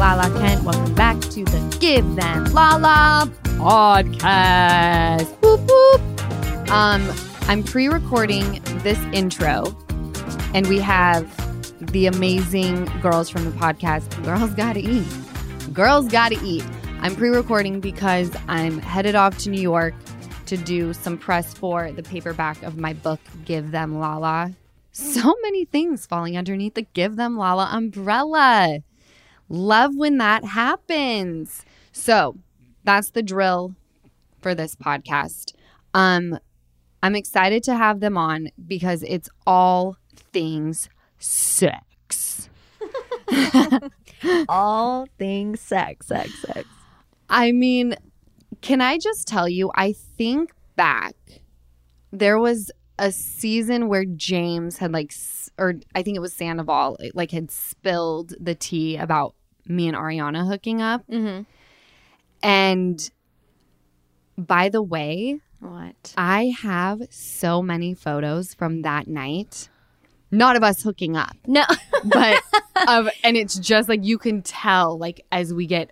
Lala Kent. Welcome back to the Give Them Lala podcast. Whoop, whoop. Um, I'm pre-recording this intro, and we have the amazing girls from the podcast. Girls gotta eat. Girls gotta eat. I'm pre-recording because I'm headed off to New York to do some press for the paperback of my book, Give Them Lala. So many things falling underneath the Give Them Lala umbrella. Love when that happens. So that's the drill for this podcast. Um, I'm excited to have them on because it's all things sex. All things sex, sex, sex. I mean, can I just tell you, I think back, there was a season where James had like, or I think it was Sandoval, like had spilled the tea about me and Ariana hooking up. Mm-hmm. And by the way, What? I have so many photos from that night. Not of us hooking up, No. but of, and it's just like you can tell, like, as we get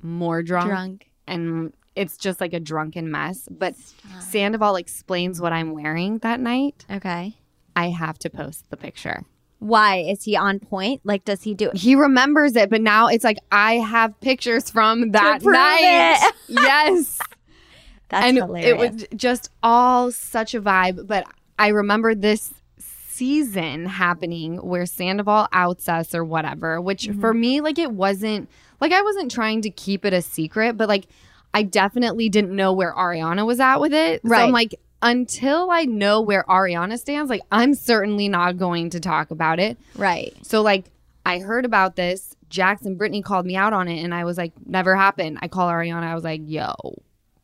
more drunk, Drunk. and it's just like a drunken mess. But Sandoval explains what I'm wearing that night. Okay. I have to post the picture. Why is he on point? Like, does he do it? He remembers it, but now it's like I have pictures from that night. yes. That's and hilarious. it was just all such a vibe. But I remember this season happening where Sandoval outs us or whatever, which Mm-hmm. for me, like it wasn't like I wasn't trying to keep it a secret, but like I definitely didn't know where Ariana was at with it. So Right. I'm like, until I know where Ariana stands, like I'm certainly not going to talk about it. right. So like I heard about this. Jax and Brittany called me out on it and I was like, never happened. I call Ariana, I was like, yo,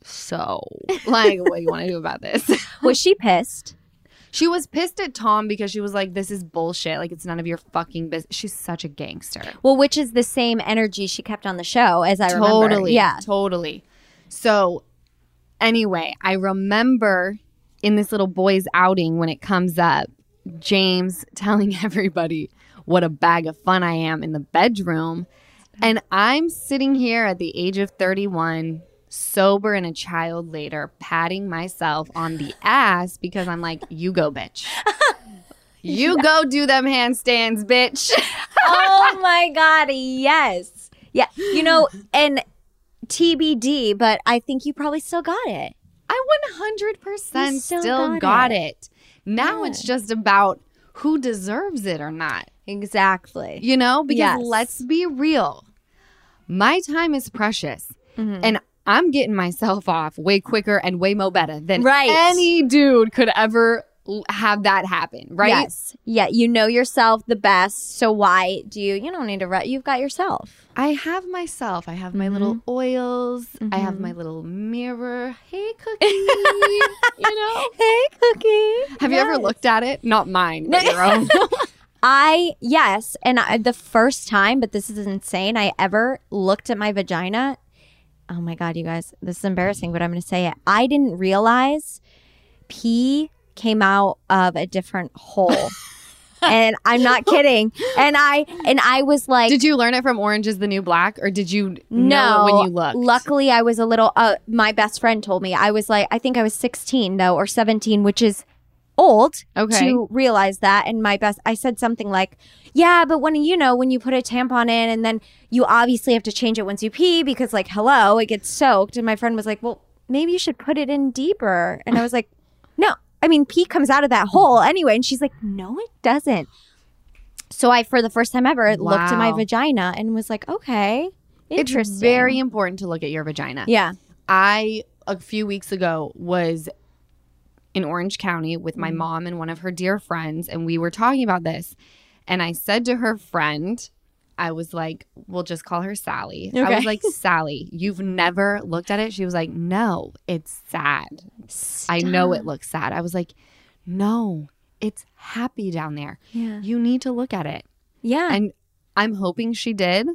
so like what do you want to do about this? Was she pissed? she was pissed at Tom because she was like, This is bullshit. Like it's none of your fucking business. She's such a gangster. Well, which is the same energy she kept on the show, as I remember. Totally. Yeah. Totally. So anyway, I remember in this little boys outing when it comes up, James telling everybody what a bag of fun I am in the bedroom. And I'm sitting here at the age of 31, sober and a child later, patting myself on the ass because I'm like, you go, bitch. You go do them handstands, bitch. oh my god, yes. Yeah. You know, and TBD, but I think you probably still got it. I 100% still, still got, got it. Now Yeah. it's just about who deserves it or not. Exactly. You know, because Yes. let's be real. My time is precious. Mhm. And I'm getting myself off way quicker and way more better than Right. any dude could ever have that happen, right? Yes. Yeah. You know yourself the best. So why do you? You don't need to. Re- you've got yourself. I have myself. I have my little Mm-hmm. oils. I have my little mirror. Hey, cookie. you know? Hey, Cookie. Have you ever looked at it? Not mine, but your own. I yes, and I, the first time, but this is insane. I ever looked at my vagina. Oh my god, you guys, this is embarrassing, but I'm going to say it. I didn't realize pee came out of a different hole. and I'm not kidding. And I and I was like Did you learn it from Orange is the New Black, or did you no, know when you looked? Luckily, I was a little. Uh, my best friend told me I was like, I think I was 16 though, or 17, which is old Okay. to realize that. And my best, I said something like, "Yeah, but when you know when you put a tampon in, and then you obviously have to change it once you pee because like, hello, it gets soaked." And my friend was like, "Well, maybe you should put it in deeper." And I was like. I mean, pee comes out of that hole mm-hmm. anyway. And she's like, no, it doesn't. So I, for the first time ever, looked at my vagina and was like, okay, interesting. It's very important to look at your vagina. yeah. I a few weeks ago was in Orange County with my mm-hmm. mom and one of her dear friends, and we were talking about this. And I said to her friend, I was like, we'll just call her Sally. I was like, Sally, you've never looked at it? She was like, no, it's sad. I know it looks sad. I was like, no, it's happy down there. Yeah. You need to look at it. Yeah. And I'm hoping she did.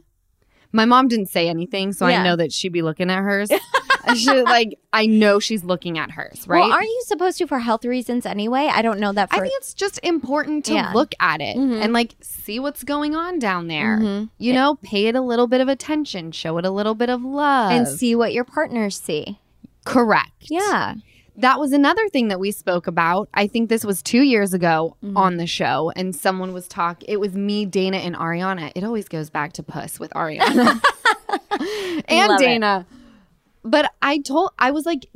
My mom didn't say anything, so Yeah. I know that she'd be looking at hers. She- like I know she's looking at hers, right? Well, aren't you supposed to for health reasons anyway? I don't know that I think it's just important to Yeah. look at it Mhm. and like see what's going on down there. Mhm. You know, pay it a little bit of attention, show it a little bit of love. and see what your partners see. correct. Yeah. That was another thing that we spoke about. I think this was 2 years ago Mm-hmm. on the show and someone was talk it was me, Dana and Ariana. It always goes back to puss with Ariana. and Love it. But I told I was like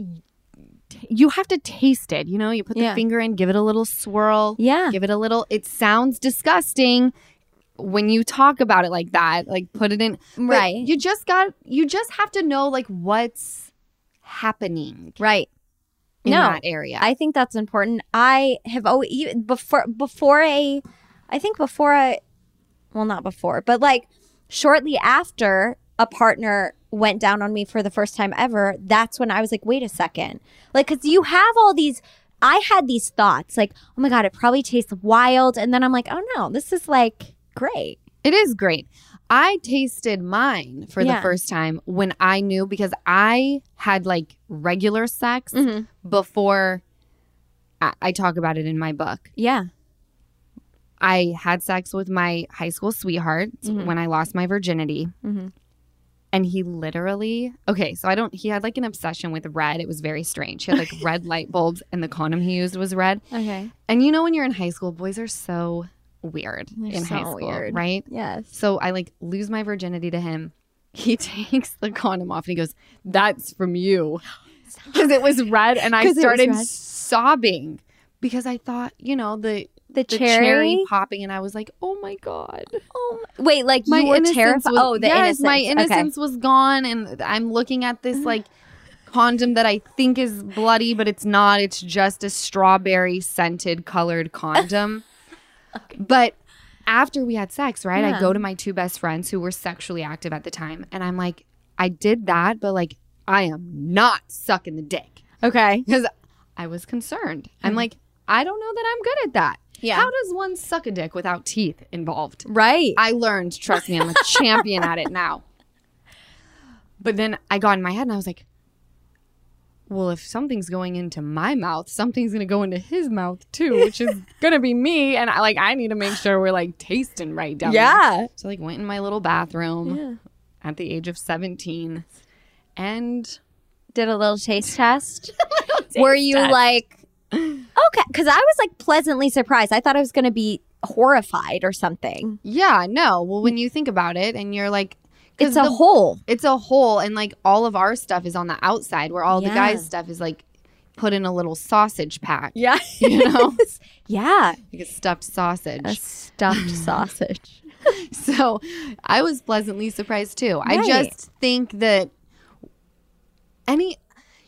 you have to taste it, you know? You put the Yeah. finger in, give it a little swirl. Yeah. Give it a little. It sounds disgusting when you talk about it like that. Like put it in. Right. You just got. You just have to know like what's happening Right. in No, that area. I think that's important. I have always even before before a, I think before a, well, not before, but like shortly after a partner went down on me for the first time ever. That's when I was like, wait a second, like because you have all these. I had these thoughts like, oh my god, it probably tastes wild, and then I'm like, oh no, this is like great. It is great. I tasted mine for Yeah. the first time when I knew because I had like regular sex Mhm. before. I, I talk about it in my book. Yeah. I had sex with my high school sweetheart Mhm. when I lost my virginity. Mhm. And he literally, okay, so I don't, he had like an obsession with red. It was very strange. He had like red light bulbs, and the condom he used was red. Okay. And you know, when you're in high school, boys are so weird They're in high school, weird. right? Yes. So I like lose my virginity to him. He takes the condom off and he goes, That's from you. Because it was red. And i started sobbing because I thought, you know, the, The, the cherry. cherry? popping. And I was like, Oh my God. Oh wait, like My you were innocence terrified. was- oh, the yes, innocence. my Okay. innocence was gone. And I'm looking at this like condom that I think is bloody, but it's not. It's just a strawberry scented colored condom. But after we had sex, right? Yeah. I go to my two best friends who were sexually active at the time, and I'm like, I did that, but like, I am not sucking the dick Okay. because I was concerned. I'm mm. like, I don't know that I'm good at that. Yeah. How does one suck a dick without teeth involved? Right. I learned, trust me, I'm a champion at it now. But then I got in my head and I was like, well, if something's going into my mouth, something's going to go into his mouth too, which is going to be me. And I like, I need to make sure we're like tasting right down there. yeah. So like went in my little bathroom Yeah. at the age of 17 and Did a little taste test. Were you like, okay? Because I was like pleasantly surprised. I thought I was going to be horrified or something. yeah, no. Well, when you think about it and you're like, It's a the- hole. it's a hole and like all of our stuff is on the outside where all the guys stuff is like put in a little sausage pack Yeah. you know yeah. like a stuffed sausage A stuffed sausage. so i was pleasantly surprised too i just think that any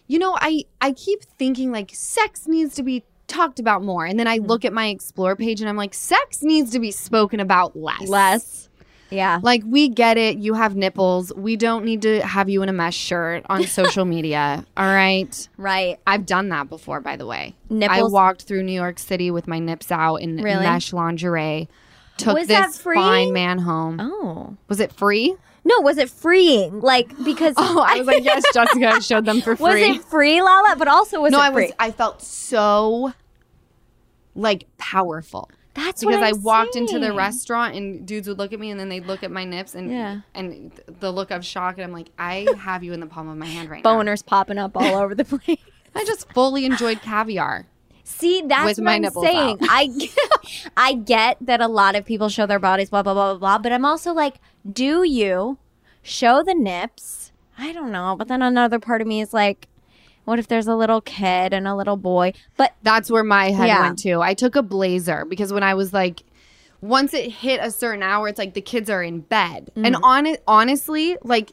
you know i i keep thinking like sex needs to be talked about more and then i Mm-hmm. look at my explore page and i'm like sex needs to be spoken about less Less. Yeah. Like we get it, you have nipples. We don't need to have you in a mesh shirt on social media. All right. Right. I've done that before, by the way. Nipples. I walked through New York City with my nips out in Really? mesh lingerie. Took Was this that free? fine man home. Oh. Was it free? No, was it freeing? Like because Oh, I was like, yes, Jessica. I showed them for free. was it free, Lala? But also was no, it I free? was. I felt so like powerful That's because what I walked into the restaurant and dudes would look at me and then they'd look at my nips and Yeah. and the look of shock and I'm like, I have you in the palm of my hand right now. Boners popping up all over the place. I just fully enjoyed caviar. See, that's With what my I'm saying. I I get that a lot of people show their bodies, blah blah blah blah blah. But I'm also like, do you show the nips? I don't know. But then another part of me is like, what if there's a little kid and a little boy? But That's where my head Yeah. went to. I took a blazer because when I was like, once it hit a certain hour, it's like the kids are in bed. Mm-hmm. And on it, honestly, like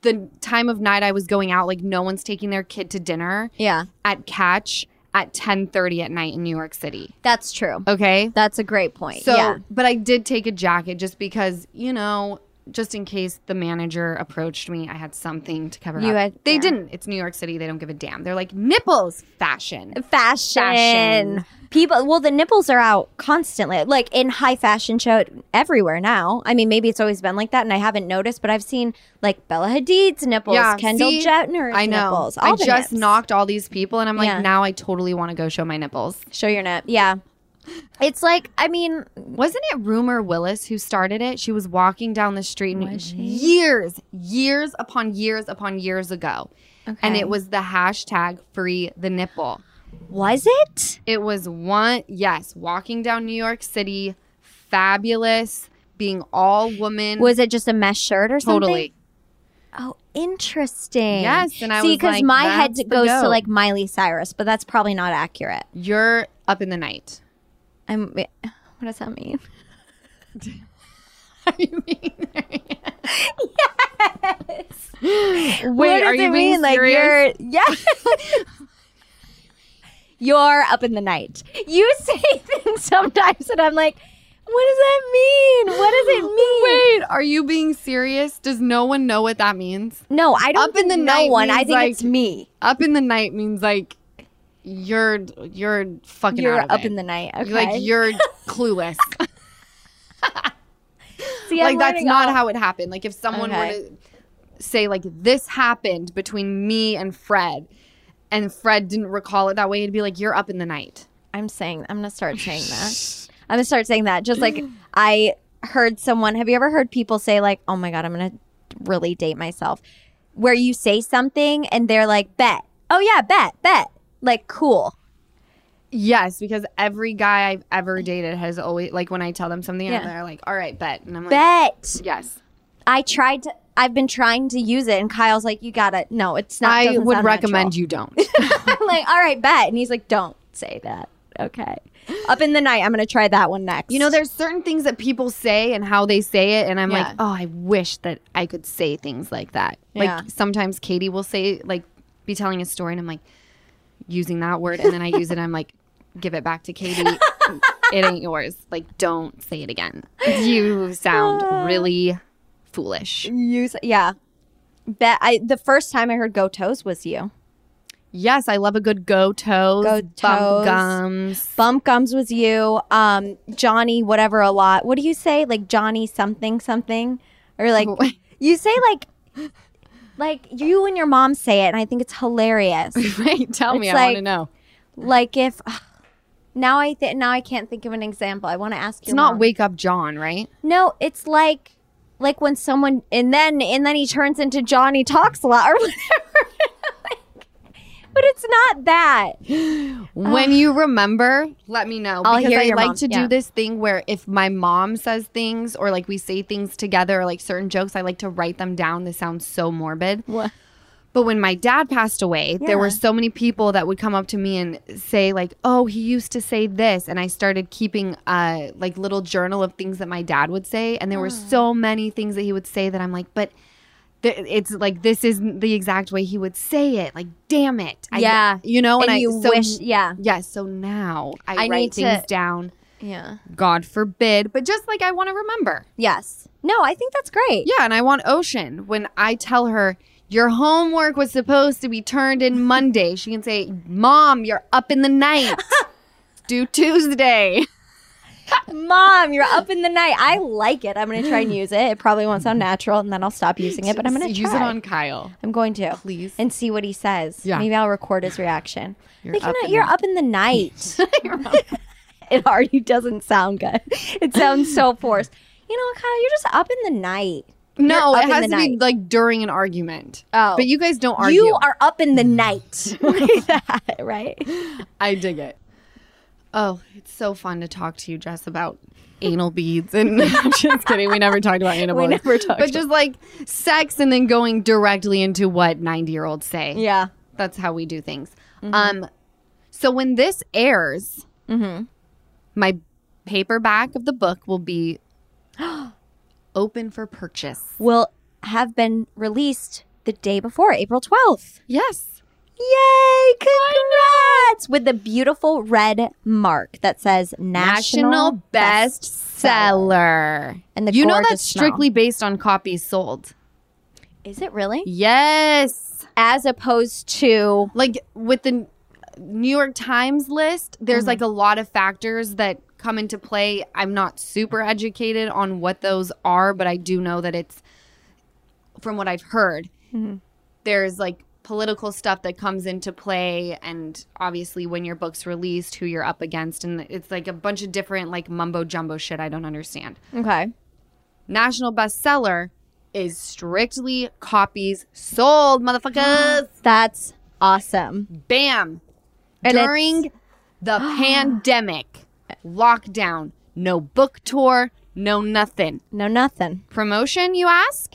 the time of night I was going out, like no one's taking their kid to dinner yeah, at Catch at 10:30 at night in New York City. that's true. Okay? That's a great point. So, yeah. but I did take a jacket just because, you know, just in case the manager approached me, I had something to cover You up. had- they yeah. didn't. It's New York City. They don't give a damn. They're like nipples fashion. fashion. Fashion. People, well, the nipples are out constantly, like in high fashion show everywhere now. I mean, maybe it's always been like that, and I haven't noticed, but I've seen like Bella Hadid's nipples, Yeah, Kendall see? Jenner's I know. nipples. I just nips. knocked all these people, and I'm like, Yeah. now I totally want to go show my nipples. Show your nip. Yeah. It's like, I mean, Wasn't it Rumor Willis who started it? She was walking down the street Was years, years upon years upon years ago. And it was the hashtag free the nipple. was it? It was one, yes, walking down New York City, fabulous, being all woman. Was it just a mesh shirt or something? totally. Oh, interesting. Yes, and I See, because like, my head goes to like Miley Cyrus, but that's probably not accurate. You're up in the night. I'm. What does that mean? you mean? Yes. Wait, what does are you it being mean? Like you're yeah. you're up in the night. You say things sometimes, and I'm like, what does that mean? What does it mean? Wait, are you being serious? Does no one know what that means? No, I don't. Up in think the no night one. I think like- it's me. Up in the night means like you're you're fucking You're up it. in the night. Okay. Like you're clueless. See, like that's not all- how it happened. Like if someone Okay. were to say like this happened between me and Fred and Fred didn't recall it that way, it'd be like you're up in the night. I'm saying. I'm gonna start saying that. I'm gonna start saying that. Just like I heard someone. Have you ever heard people say like, "Oh my god, I'm gonna really date myself," where you say something and they're like, "Bet." Oh yeah, bet, bet. Like cool. Yes, because every guy I've ever dated has always like when I tell them something Yeah. and they're like, "All right, bet," and I'm like, Bet. "Yes." I tried to. I've been trying to use it, and Kyle's like, "You gotta." No, it's not. I would recommend you don't. I'm like, all right, bet, and he's like, "Don't say that." Okay. Up in the night, I'm gonna try that one next. You know, there's certain things that people say and how they say it, and I'm Yeah. like, oh, I wish that I could say things like that. Yeah. Like sometimes Katie will say, like, be telling a story, and I'm like, using that word, and then I use it, and I'm like, give it back to Katie. it ain't yours. Like, don't say it again. You sound really foolish. use. Yeah. Bet. I the first time I heard "Go Toes" was you. Yes, I love a good go toes, Go bump gums. Bump gums was you. Um, Johnny, whatever, a lot. What do you say? Like Johnny something something, or like you say like, like you and your mom say it, and I think it's hilarious. Wait, tell me. It's I want like- to know. like if now I th- now I can't think of an example. I want to ask you. It's not wake up John, right? No, it's like like when someone and then and then he turns into John. He talks a lot or whatever. but it's not that. When you remember, let me know. I'll because hear I your like mom, to yeah. do this thing where if my mom says things or like we say things together or like certain jokes, I like to write them down. This sounds so morbid. What? But when my dad passed away, there were so many people that would come up to me and say like, "Oh, he used to say this," and I started keeping a like little journal of things that my dad would say, and there were ah. so many things that he would say that I'm like, but. It's like this isn't the exact way he would say it. Like, damn it! I- Yeah. you know, and, And I you so wish, yeah, Yes, so now I, I write things to- down. yeah, God forbid, but just like I want to remember. yes. No, I think that's great. Yeah, and I want Ocean when I tell her your homework was supposed to be turned in Monday. She can say, "Mom, you're up in the night. Do Tuesday." Mom, you're up in the night. I like it. I'm gonna try and use it. It probably won't sound natural, and then I'll stop using it. But I'm gonna use try. it on Kyle, I'm going to please. and see what he says. Yeah. Maybe I'll record his reaction. You're like, you up know, in you're the- up in the night. it already doesn't sound good. It sounds so forced. You know, Kyle, you're just up in the night. no, it has to be like during an argument. Oh. But you guys don't argue. You are up in the night. like that, right? I dig it. Oh, it's so fun to talk to you, Jess, about anal beads. And I'm just kidding. We never talked about anal beads. We never talked But just like sex and then going directly into what 90 year olds say. Yeah. That's how we do things. Um, so when this airs, my paperback of the book will be open for purchase. Will have been released the day before, April 12th. Yes. Yay! Congrats! With the beautiful red mark that says National, National Best Seller. And the you know that's smell. strictly based on copies sold. Is it really? Yes. As opposed to Like with the New York Times list, Mm-hmm. there's like a lot of factors that come into play. I'm not super educated on what those are, but I do know that it's from what I've heard. Mm-hmm. There's like political stuff that comes into play and obviously when your book's released who you're up against and it's like a bunch of different like mumbo jumbo shit I don't understand. Okay. national bestseller is strictly copies sold, motherfuckers. That's awesome. Bam. And it's- During the pandemic, lockdown, no book tour, no nothing. No nothing. Promotion, you ask?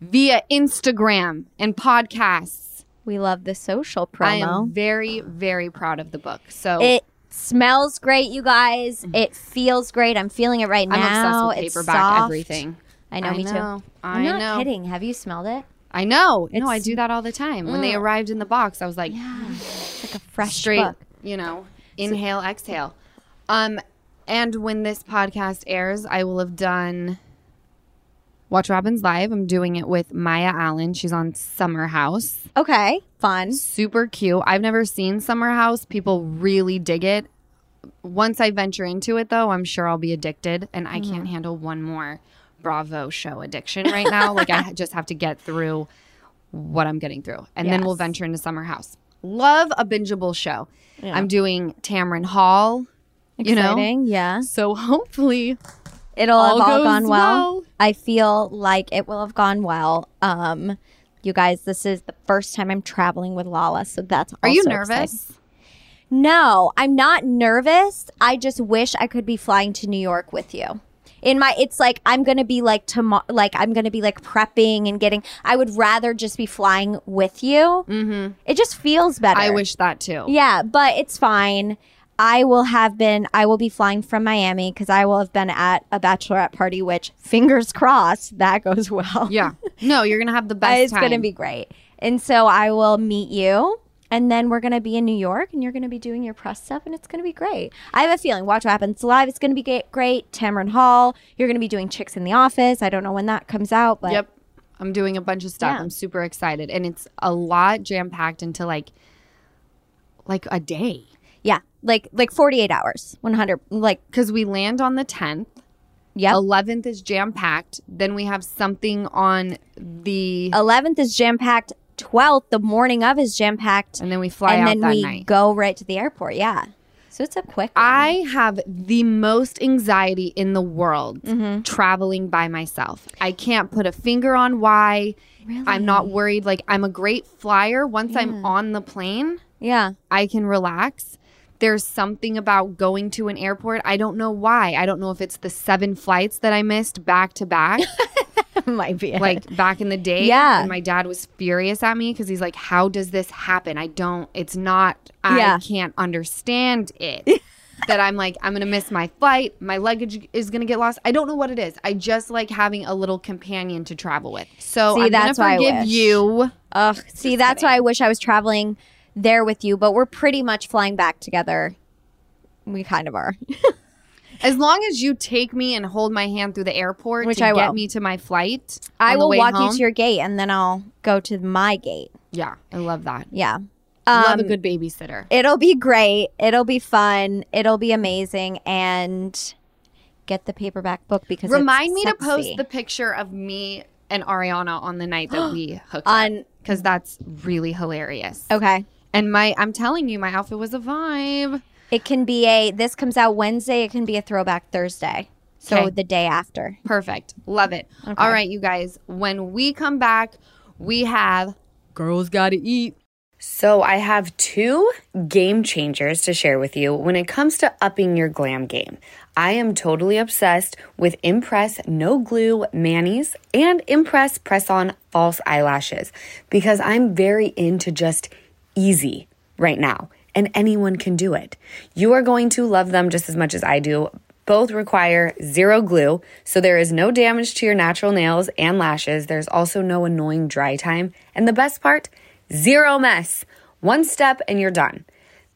Via Instagram and podcasts. We love the social promo. I am very, very proud of the book. So It smells great, you guys. Mm-hmm. It feels great. I'm feeling it right I'm now. obsessed with It's paperback soft. everything. I know, me too. know. I I'm not know. kidding. Have you smelled it? I know. no, I do that all the time. When they mm. arrived in the box, I was like, hmm. It's like a fresh straight, book. you know, inhale, exhale. Um, and when this podcast airs, I will have done Watch What Happens Live. I'm doing it with Mya Allen. She's on Summer House. Okay, fun. Super cute. I've never seen Summer House. People really dig it. Once I venture into it, though, I'm sure I'll be addicted, and I can't mm-hmm. handle one more Bravo show addiction right now. like I just have to get through what I'm getting through, and then we'll venture into Summer House. Love a bingeable show. Yeah. I'm doing Tamron Hall. You know, Exciting, yeah. so hopefully It'll all have all gone well. well. I feel like it will have gone well. Um, you guys, this is the first time I'm traveling with Lala, so that's. Are you nervous? exciting. No, I'm not nervous. I just wish I could be flying to New York with you. In my, it's like I'm gonna be like tomorrow, like I'm gonna be like prepping and getting. I would rather just be flying with you. Mm-hmm. It just feels better. I wish that too. Yeah, but it's fine. I will have been, I will be flying from Miami because I will have been at a bachelorette party, which fingers crossed that goes well. Yeah. No, you're gonna have the best it's going to be great. And so I will meet you. And then we're going to be in New York and you're going to be doing your press stuff and it's going to be great. I have a feeling. Watch what happens live. It's going to be great. Tamron Hall. You're going to be doing Chicks in the Office. I don't know when that comes out, but Yep. I'm doing a bunch of stuff. Yeah. I'm super excited. And it's a lot jam packed into like like a day. Yeah, like like 48 hours. 100 like Because we land on the 10th. yeah 11th is jam packed. Then we have something on the 11th is jam packed. 12th, the morning of is jam packed. and then we fly and out then that we night. go right to the airport. Yeah. So it's a quick. one. I have the most anxiety in the world Mm-hmm. traveling by myself. I can't put a finger on why. Really? I'm not worried. Like, I'm a great flyer. Once I'm on the plane, yeah. I can relax. There's something about going to an airport. I don't know why. I don't know if it's the seven flights that I missed back to back, Might be. like back in the day. Yeah. And my dad was furious at me because he's like, How does this happen? I don't, it's not, I Yeah. can't understand it. that I'm like, I'm going to miss my flight. My luggage is going to get lost. I don't know what it is. I just like having a little companion to travel with. So See, I'm going to that's why I forgive wish. you. Ugh. See, that's why I wish I was traveling there with you, but we're pretty much flying back together. We kind of are. As long as you take me and hold my hand through the airport Which to I get will. me to my flight. I will walk you to your gate and then I'll go to my gate. Yeah, I love that. Yeah. love a Um, good babysitter. It'll be great. It'll be fun. It'll be amazing. And get the paperback book because it's Remind me to post the picture of me and Ariana on the night that we hooked On- up because that's really hilarious. Okay. And my, I'm telling you, my outfit was a vibe. It can be a. This comes out Wednesday. It can be a throwback Thursday. So Okay. the day after. Perfect. Love it. All right, you guys. When we come back, we have Girls Gotta Eat. So, I have two game changers to share with you when it comes to upping your glam game. I am totally obsessed with Impress No Glue Manis and Impress Press On False Eyelashes because I'm very into just easy right now, and anyone can do it. You are going to love them just as much as I do. Both require zero glue, so there is no damage to your natural nails and lashes. There's also no annoying dry time. And the best part, zero mess. One step and you're done.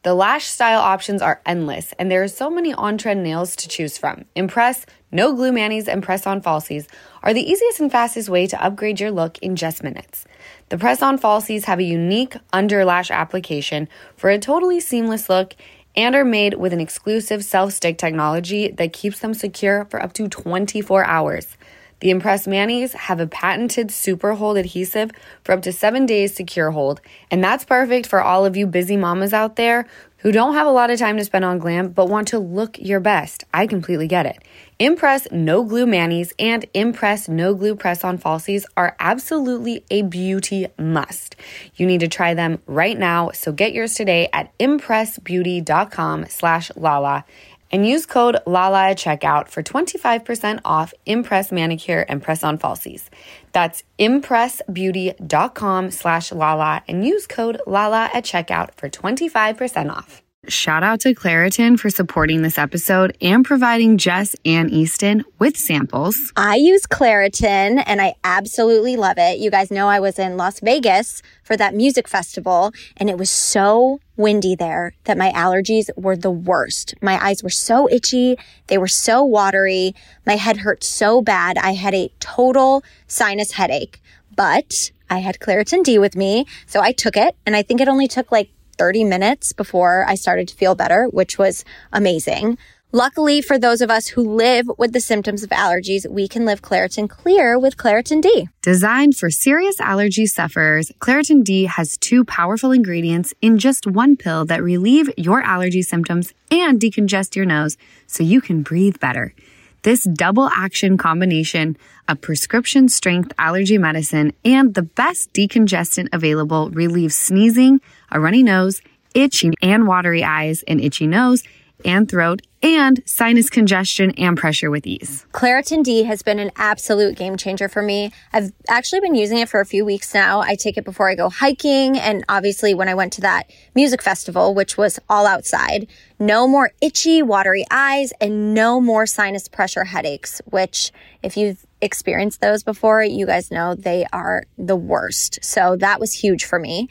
The lash style options are endless, and there are so many on trend nails to choose from. Impress, no glue manis, and press on falsies are the easiest and fastest way to upgrade your look in just minutes. The press on falsies have a unique underlash application for a totally seamless look and are made with an exclusive self stick technology that keeps them secure for up to 24 hours. The Impress Manis have a patented super hold adhesive for up to seven days secure hold, and that's perfect for all of you busy mamas out there who don't have a lot of time to spend on glam but want to look your best. I completely get it. Impress No Glue Manis and Impress No Glue Press On Falsies are absolutely a beauty must. You need to try them right now, so get yours today at impressbeauty.com slash lala and use code LALA at checkout for 25% off Impress Manicure and Press-On Falsies. That's impressbeauty.com slash LALA and use code LALA at checkout for 25% off. Shout out to Claritin for supporting this episode and providing Jess and Easton with samples. I use Claritin and I absolutely love it. You guys know I was in Las Vegas for that music festival and it was so windy there that my allergies were the worst. My eyes were so itchy. They were so watery. My head hurt so bad. I had a total sinus headache, but I had Claritin D with me. So I took it and I think it only took like 30 minutes before I started to feel better, which was amazing. Luckily, for those of us who live with the symptoms of allergies, we can live Claritin Clear with Claritin D. Designed for serious allergy sufferers, Claritin D has two powerful ingredients in just one pill that relieve your allergy symptoms and decongest your nose so you can breathe better. This double action combination of prescription strength allergy medicine and the best decongestant available relieves sneezing, a runny nose, itchy and watery eyes, an itchy nose, and throat, and sinus congestion and pressure with ease. Claritin D has been an absolute game changer for me. I've actually been using it for a few weeks now. I take it before I go hiking, and obviously when I went to that music festival, which was all outside. No more itchy, watery eyes, and no more sinus pressure headaches, which, if you've experienced those before, you guys know they are the worst. So that was huge for me.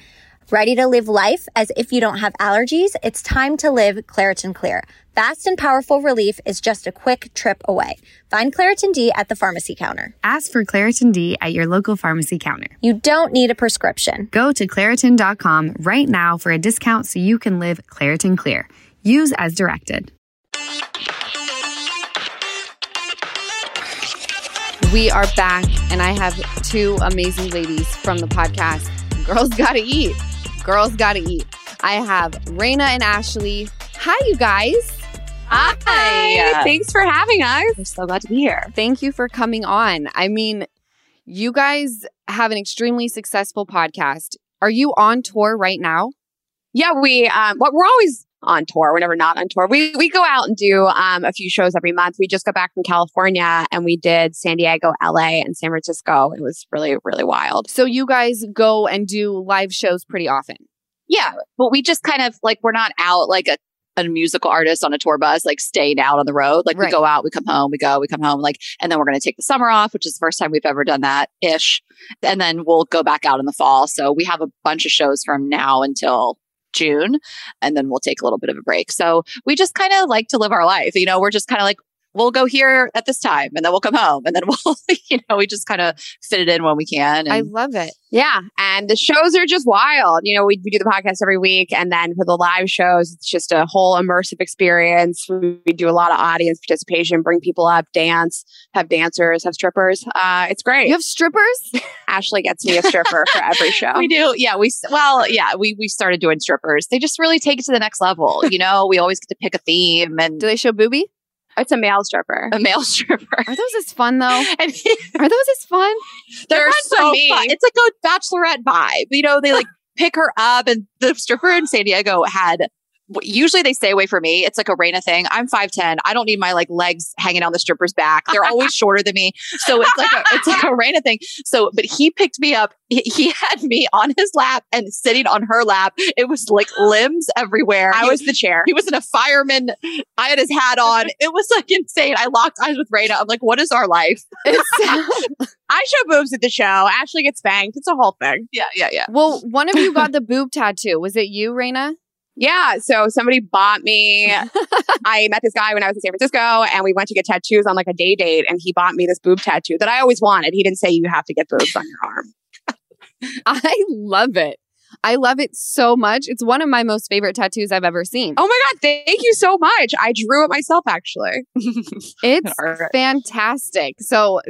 Ready to live life as if you don't have allergies? It's time to live Claritin Clear. Fast and powerful relief is just a quick trip away. Find Claritin D at the pharmacy counter. Ask for Claritin D at your local pharmacy counter. You don't need a prescription. Go to Claritin.com right now for a discount so you can live Claritin Clear. Use as directed. We are back, and I have two amazing ladies from the podcast. Girls Gotta Eat. Girls Gotta Eat. I have Rayna and Ashley. Hi, you guys. Hi. Thanks for having us. We're so glad to be here. Thank you for coming on. I mean, you guys have an extremely successful podcast. Are you on tour right now? Yeah, we um well, we're always on tour. We're not on tour. We we go out and do um a few shows every month. We just got back from California and we did San Diego, LA, and San Francisco. It was really, really wild. So you guys go and do live shows pretty often. Yeah, but we just kind of like we're not out like a a musical artist on a tour bus, like staying out on the road. Like Right. we go out, we come home, we go, we come home, like, and then we're going to take the summer off, which is the first time we've ever done that ish. And then we'll go back out in the fall. So we have a bunch of shows from now until June, and then we'll take a little bit of a break. So we just kind of like to live our life. You know, we're just kind of like, we'll go here at this time and then we'll come home and then we'll, you know, we just kind of fit it in when we can. And I love it. yeah. And the shows are just wild. You know, we, we do the podcast every week. And then for the live shows, it's just a whole immersive experience. We, we do a lot of audience participation, bring people up, dance, have dancers, have strippers. Uh, it's great. You have strippers? Ashley gets me a stripper for every show. We do. Yeah. We, well, yeah, we, we started doing strippers. They just really take it to the next level. You know, we always get to pick a theme and Do they show booby? It's a male stripper, a male stripper. Are those as fun though? And Are those as fun? they're, fun so for me. fun. It's like a bachelorette vibe. You know, they like pick her up and the stripper in San Diego had usually they stay away from me. It's like a Rayna thing. I'm 5'10. I don't need my like legs hanging on the stripper's back. They're always shorter than me. So it's like a, it's like a Rayna thing. So, but he picked me up. He, he had me on his lap and sitting on her lap. It was like limbs everywhere. I He- was the chair. he was in a fireman. I had his hat on. It was like insane. I locked eyes with Rayna. I'm like, what is our life? I show boobs at the show. Ashley gets spanked. It's a whole thing. Yeah, yeah, yeah. well, one of you got the boob tattoo. Was it you, Rayna? Yeah. So somebody bought me. I met this guy when I was in San Francisco and we went to get tattoos on like a day date and he bought me this boob tattoo that I always wanted. He didn't say you have to get boobs on your arm. I love it. I love it so much. It's one of my most favorite tattoos I've ever seen. Oh my God. Thank you so much. I drew it myself actually. It's right. fantastic. So,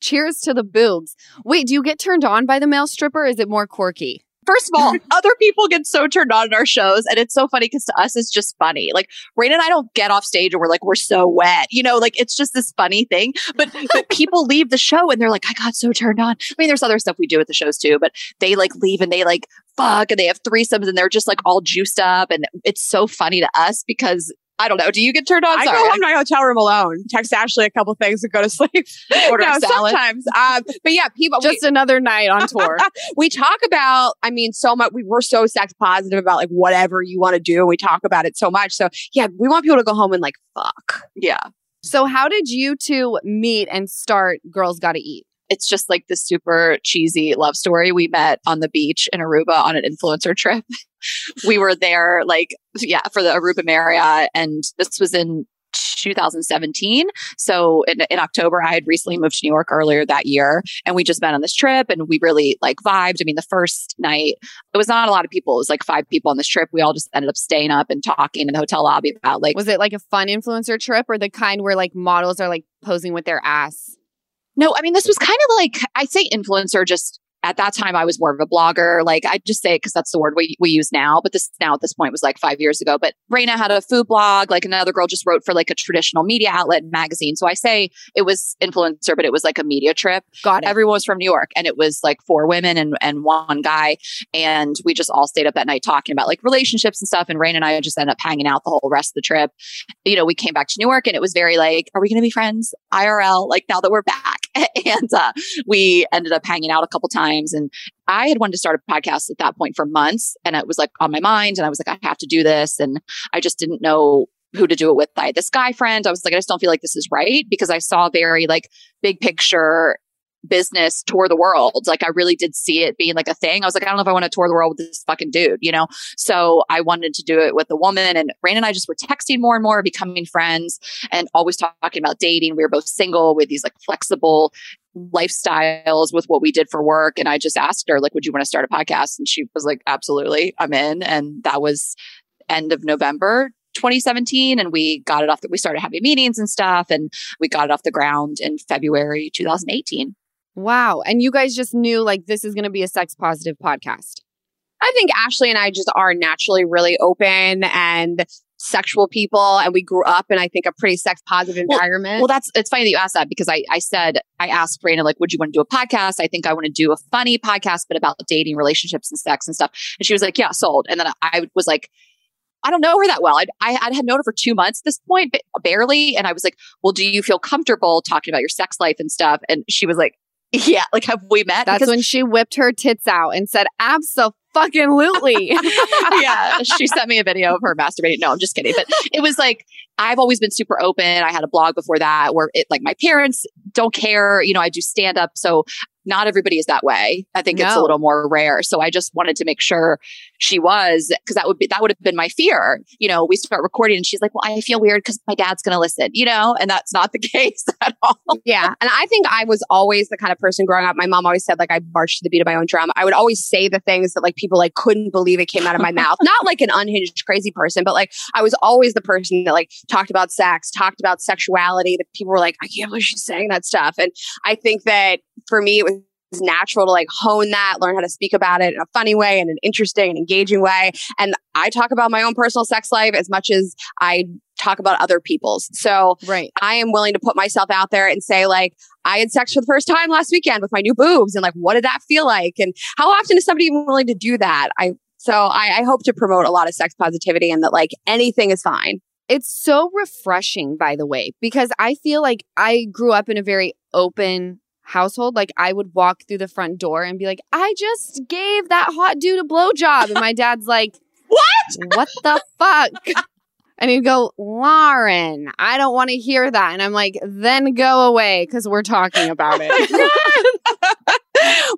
cheers to the boobs. Wait, do you get turned on by the male stripper? Is it more quirky? First of all, other people get so turned on in our shows, and it's so funny because to us it's just funny. Like Rain and I don't get off stage and we're like we're so wet, you know. Like it's just this funny thing. But but people leave the show and they're like, I got so turned on. I mean, there's other stuff we do at the shows too, but they like leave and they like fuck and they have threesomes and they're just like all juiced up, and it's so funny to us because I don't know. Do you get turned on? I Sorry, go home to my hotel room alone, text Ashley a couple things and go to sleep. order no, a salad. sometimes. Um, but yeah, people, we- Just another night on tour. we talk about i mean so much we were so sex positive about like whatever you want to do and we talk about it so much so yeah we want people to go home and like fuck Yeah. so, how did you two meet and start Girls Gotta Eat? It's just like this super cheesy love story. We met on the beach in Aruba on an influencer trip. we were there, like, yeah, for the Aruba Marriott. And this was in 2017. So in, in October, I had recently moved to New York earlier that year. And we just met on this trip and we really like vibed. I mean, the first night, it was not a lot of people. It was like five people on this trip. We all just ended up staying up and talking in the hotel lobby about like, Was it like a fun influencer trip or the kind where like models are like posing with their ass? No, I mean, this was kind of like, I say influencer just at that time I was more of a blogger. Like I just say it because that's the word we, we use now. But this now at this point was like five years ago. But Rayna had a food blog. Like another girl just wrote for like a traditional media outlet and magazine. So I say it was influencer, but it was like a media trip. Got it. Everyone was from New York and it was like four women and, and one guy. And we just all stayed up that night talking about like relationships and stuff. And Rain and I just ended up hanging out the whole rest of the trip. You know, we came back to New York and it was very like, are we going to be friends IRL? Like now that we're back. and uh, we ended up hanging out a couple times. And I had wanted to start a podcast at that point for months. And it was like on my mind. And I was like, I have to do this. And I just didn't know who to do it with. I had this guy friend. I was like, I just don't feel like this is right because I saw very like big picture business tour the world. Like I really did see it being like a thing. I was like, I don't know if I want to tour the world with this fucking dude, you know? So I wanted to do it with a woman and Rain and I just were texting more and more, becoming friends and always talking about dating. We were both single with these like flexible lifestyles with what we did for work. And I just asked her, like, would you want to start a podcast? And she was like, absolutely, I'm in. And that was end of November 2017 and we got it off that we started having meetings and stuff and we got it off the ground in February 2018. Wow. And you guys just knew like this is going to be a sex positive podcast. I think Ashley and I just are naturally really open and sexual people. And we grew up in, I think, a pretty sex positive Well- environment. Well, that's it's funny that you asked that because I I said I asked Brandon like, would you want to do a podcast? I think I want to do a funny podcast, but about dating, relationships, and sex and stuff. And she was like, yeah, sold. And then I was like. I don't know her that well. I'd, I, I had known her for two months at this point, but barely. And I was like, well, do you feel comfortable talking about your sex life and stuff? And she was like, yeah, like, have we met? That's Because- when she whipped her tits out and said, "Absolutely." yeah, she sent me a video of her masturbating. No, I'm just kidding. But it was like I've always been super open. I had a blog before that where it like my parents don't care. You know, I do stand up, so not everybody is that way. I think it's a little more rare. So I just wanted to make sure she was because that would be that would have been my fear. You know, we start recording and she's like, "Well, I feel weird because my dad's going to listen." You know, and that's not the case at all. yeah. And I think I was always the kind of person growing up. My mom always said, like, I marched to the beat of my own drum. I would always say the things that, like, people like couldn't believe it came out of my mouth. Not like an unhinged, crazy person, but like, I was always the person that, like, talked about sex, talked about sexuality, that people were like, I can't believe she's saying that stuff. And I think that for me, it was natural to like hone that, learn how to speak about it in a funny way and an interesting and engaging way. And I talk about my own personal sex life as much as I talk about other people's. So right. I am willing to put myself out there and say, like, I had sex for the first time last weekend with my new boobs. And like, what did that feel like? And how often is somebody even willing to do that? I, So I, I hope to promote a lot of sex positivity and that like anything is fine. It's so refreshing, by the way, because I feel like I grew up in a very open household. Like I would walk through the front door and be like, I just gave that hot dude a blowjob. And my dad's like, What? What the fuck? And he'd go, Lauren, I don't want to hear that. And I'm like, then go away because we're talking about it.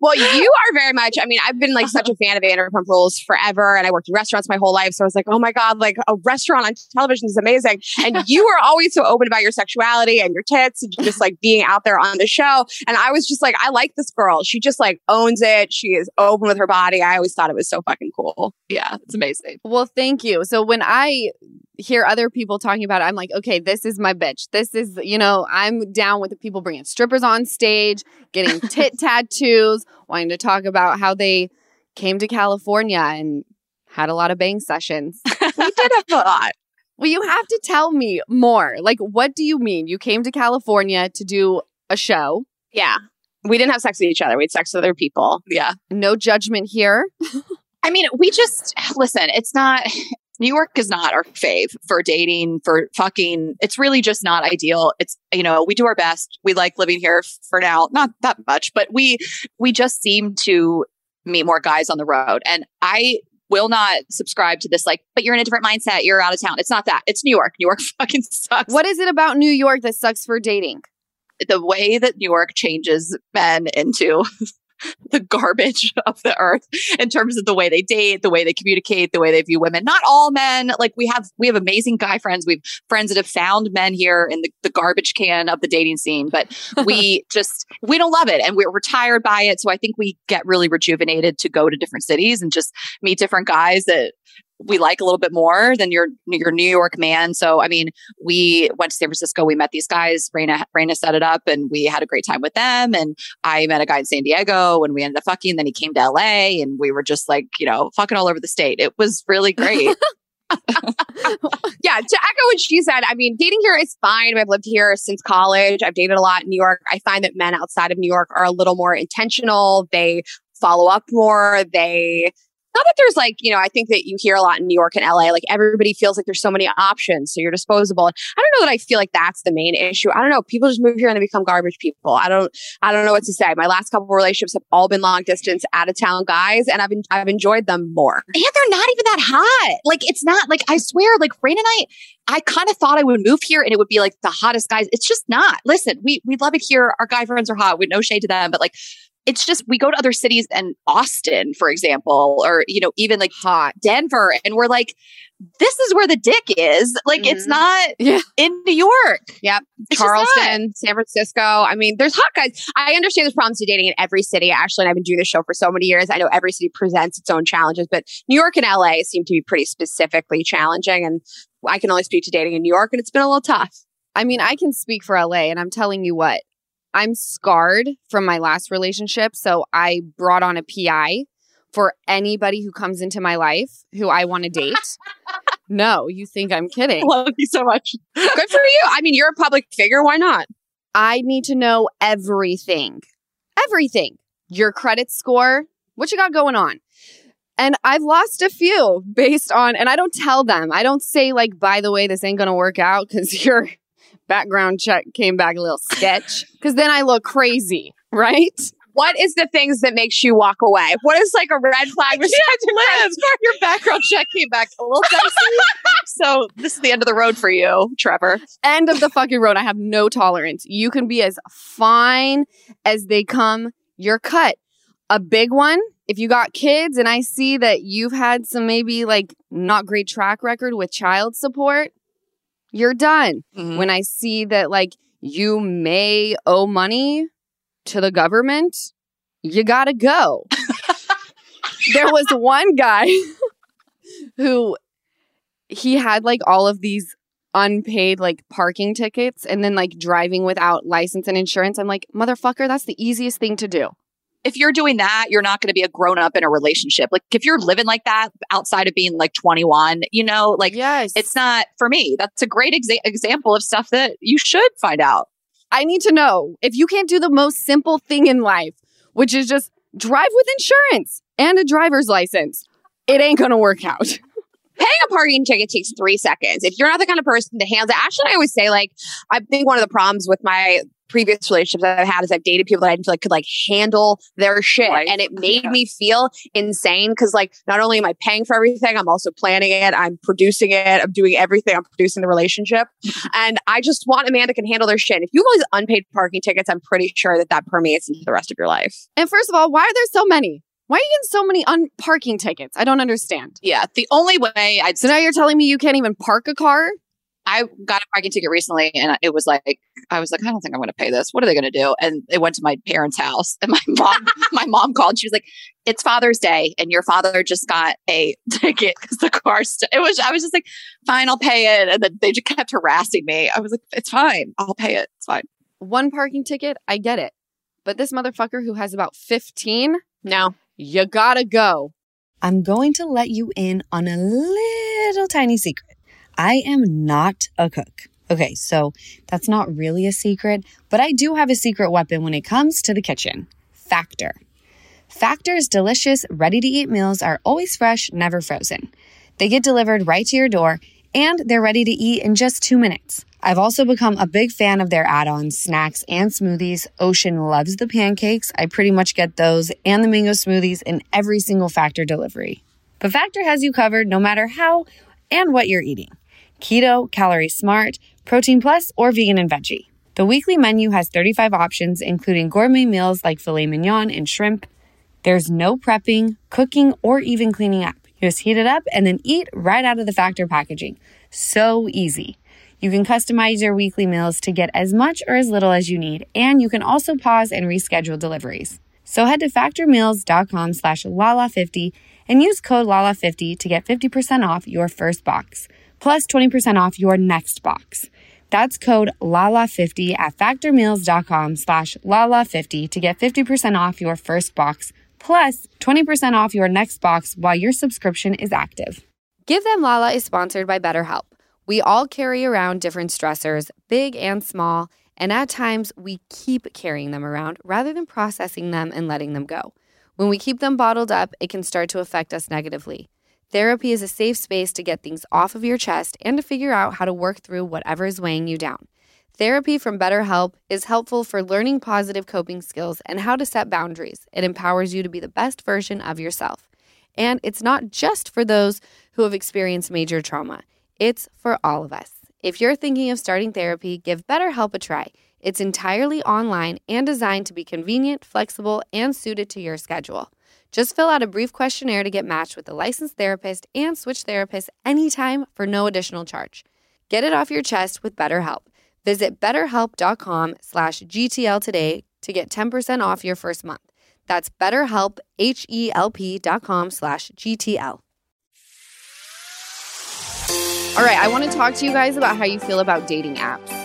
well, you are very much. I mean, I've been like such a fan of Vanderpump Rules forever, and I worked in restaurants my whole life. So I was like, oh my god, like a restaurant on television is amazing. And you were always so open about your sexuality and your tits, and just like being out there on the show. And I was just like, I like this girl. She just like owns it. She is open with her body. I always thought it was so fucking cool. Yeah, it's amazing. well, thank you. So when I hear other people talking about it, I'm like, okay, this is my bitch. This is, you know, I'm down with the people bringing strippers on stage, getting tit tattoos, wanting to talk about how they came to California and had a lot of bang sessions. We did have a lot. Well, you have to tell me more. Like, what do you mean? You came to California to do a show. Yeah. We didn't have sex with each other. We had sex with other people. Yeah. No judgment here. I mean, we just listen, it's not New York is not our fave for dating, for fucking. It's really just not ideal. It's, you know, we do our best. We like living here for now, not that much, but we, we just seem to meet more guys on the road. And I will not subscribe to this, like, but you're in a different mindset. You're out of town. It's not that. It's New York. New York fucking sucks. What is it about New York that sucks for dating? the way that New York changes men into the garbage of the earth in terms of the way they date, the way they communicate, the way they view women. Not all men. Like we have, we have amazing guy friends. We've friends that have found men here in the, the garbage can of the dating scene, but we just, we don't love it and we're, we're tired by it. So I think we get really rejuvenated to go to different cities and just meet different guys that we like a little bit more than your your New York man. So I mean, we went to San Francisco. We met these guys. Rayna Rayna set it up, and we had a great time with them. And I met a guy in San Diego, and we ended up fucking. Then he came to LA, and we were just like you know fucking all over the state. It was really great. yeah, to echo what she said, I mean, dating here is fine. I've lived here since college. I've dated a lot in New York. I find that men outside of New York are a little more intentional. They follow up more. They not that there's like, you know, I think that you hear a lot in New York and LA, like everybody feels like there's so many options, so you're disposable. I don't know that I feel like that's the main issue. I don't know. People just move here and they become garbage people. I don't I don't know what to say. My last couple relationships have all been long distance out of town guys, and I've been, I've enjoyed them more. and they're not even that hot. Like it's not like I swear, like Rain and I, I kind of thought I would move here and it would be like the hottest guys. It's just not. Listen, we we love it here. Our guy friends are hot. We no shade to them, but like it's just we go to other cities and Austin, for example, or you know, even like Hot. Denver, and we're like, this is where the dick is. Like it's Mhm. not Yeah. in New York. Yep. It's. Charleston, San Francisco. I mean, there's hot guys. I understand there's problems to dating in every city. Ashley and I've been doing this show for so many years. I know every city presents its own challenges, but New York and LA seem to be pretty specifically challenging. And I can only speak to dating in New York, and it's been a little tough. I mean, I can speak for LA, and I'm telling you what, I'm scarred from my last relationship. So I brought on a PI for anybody who comes into my life who I want to date. no, you think I'm kidding. Love you so much. Good for you. I mean, you're a public figure. Why not? I need to know everything. Everything. Your credit score, what you got going on. And I've lost a few based on, and I don't tell them. I don't say, like, by the way, this ain't going to work out because your background check came back a little sketch. Because then I look crazy, right? What is the things that makes you walk away? What is like a red flag? besides your credit score? Your background check came back a little dicey. so this is the end of the road for you, Trevor. End of the fucking road. I have no tolerance. You can be as fine as they come. You're cut. A big one, if you got kids and I see that you've had some maybe like not great track record with child support, you're done. Mm-hmm. When I see that like you may owe money to the government, you gotta go. there was one guy who he had like all of these unpaid like parking tickets and then like driving without license and insurance. I'm like, motherfucker, that's the easiest thing to do. If you're doing that, you're not going to be a grown up in a relationship. Like if you're living like that outside of being like 21, you know, like yes. it's not for me. That's a great exa- example of stuff that you should find out. I need to know if you can't do the most simple thing in life, which is just drive with insurance and a driver's license. it ain't gonna work out. Paying a parking ticket takes three seconds. If you're not the kind of person to handle it, actually, I always say, like, I think one of the problems with my previous relationships that I've had is I've dated people that I didn't feel like could like handle their shit. And it made Yeah. me feel insane because like not only am I paying for everything, I'm also planning it, I'm producing it, I'm doing everything, I'm producing the relationship. and I just want a man that can handle their shit. If you have all these unpaid parking tickets, I'm pretty sure that that permeates into the rest of your life. And first of all, why are there so many? Why are you getting so many un- parking tickets? I don't understand. Yeah. The only way I'd So now you're telling me you can't even park a car? I got a parking ticket recently and it was like, I was like, I don't think I'm going to pay this. What are they going to do? And it went to my parents' house and my mom, my mom called. She was like, it's Father's Day and your father just got a ticket because the car, st-. it was, I was just like, fine, I'll pay it. And then they just kept harassing me. I was like, it's fine. I'll pay it. It's fine. One parking ticket, I get it. But this motherfucker who has about 15, No. you gotta go. I'm going to let you in on a little tiny secret. I am not a cook. Okay, so that's not really a secret, but I do have a secret weapon when it comes to the kitchen Factor. Factor's delicious, ready to eat meals are always fresh, never frozen. They get delivered right to your door, and they're ready to eat in just two minutes. I've also become a big fan of their add ons, snacks, and smoothies. Ocean loves the pancakes. I pretty much get those and the mango smoothies in every single Factor delivery. But Factor has you covered no matter how and what you're eating keto, calorie smart, protein plus, or vegan and veggie. The weekly menu has 35 options, including gourmet meals like filet mignon and shrimp. There's no prepping, cooking, or even cleaning up. You just heat it up and then eat right out of the Factor packaging. So easy. You can customize your weekly meals to get as much or as little as you need, and you can also pause and reschedule deliveries. So head to factormeals.com slash lala50 and use code lala50 to get 50% off your first box, plus 20% off your next box. That's code LALA50 at factormeals.com slash LALA50 to get 50% off your first box, plus 20% off your next box while your subscription is active. Give Them Lala is sponsored by BetterHelp. We all carry around different stressors, big and small, and at times we keep carrying them around rather than processing them and letting them go. When we keep them bottled up, it can start to affect us negatively. Therapy is a safe space to get things off of your chest and to figure out how to work through whatever is weighing you down. Therapy from BetterHelp is helpful for learning positive coping skills and how to set boundaries. It empowers you to be the best version of yourself. And it's not just for those who have experienced major trauma, it's for all of us. If you're thinking of starting therapy, give BetterHelp a try. It's entirely online and designed to be convenient, flexible, and suited to your schedule. Just fill out a brief questionnaire to get matched with a licensed therapist and switch therapists anytime for no additional charge. Get it off your chest with BetterHelp. Visit betterhelp.com slash GTL today to get 10% off your first month. That's betterhelp, H-E-L-P dot com slash GTL. All right, I want to talk to you guys about how you feel about dating apps.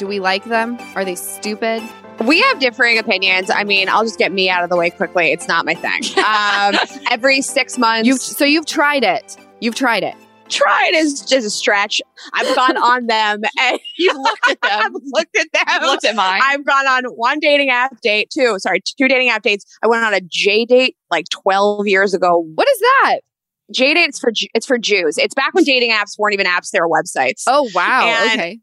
Do we like them? Are they stupid? We have differing opinions. I mean, I'll just get me out of the way quickly. It's not my thing. Um, every six months, You've so you've tried it. You've tried it. tried is just a stretch. I've gone on them and You've looked at I've them. looked at them. You've looked at mine. I've gone on one dating app date, two, sorry, two dating app dates. I went on a JDate like 12 years ago. What is that? JDate's for it's for Jews. It's back when dating apps weren't even apps; they were websites. Oh wow. And- okay.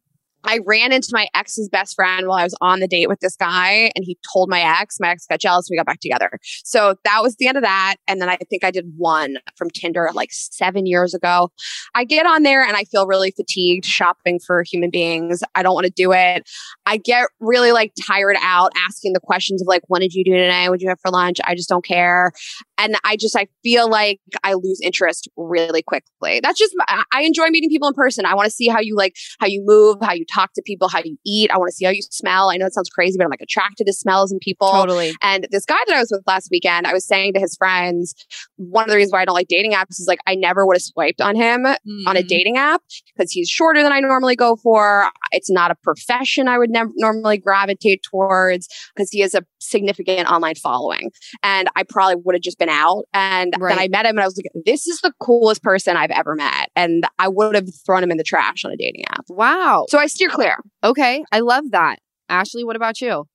I ran into my ex's best friend while I was on the date with this guy, and he told my ex. My ex got jealous. And we got back together. So that was the end of that. And then I think I did one from Tinder like seven years ago. I get on there and I feel really fatigued shopping for human beings. I don't want to do it. I get really like tired out asking the questions of like, what did you do today? What did you have for lunch? I just don't care. And I just, I feel like I lose interest really quickly. That's just, I I enjoy meeting people in person. I want to see how you like, how you move, how you talk to people, how you eat. I want to see how you smell. I know it sounds crazy, but I'm like attracted to smells and people. Totally. And this guy that I was with last weekend, I was saying to his friends, one of the reasons why I don't like dating apps is like I never would have swiped on him on a Mhm. dating app because he's shorter than I normally go for. It's not a profession I would never normally gravitate towards because he has a significant online following. And I probably would have just been out. And Right. then I met him and I was like, this is the coolest person I've ever met. And I would have thrown him in the trash on a dating app. Wow. So I steer clear. Okay. I love that. Ashley, what about you?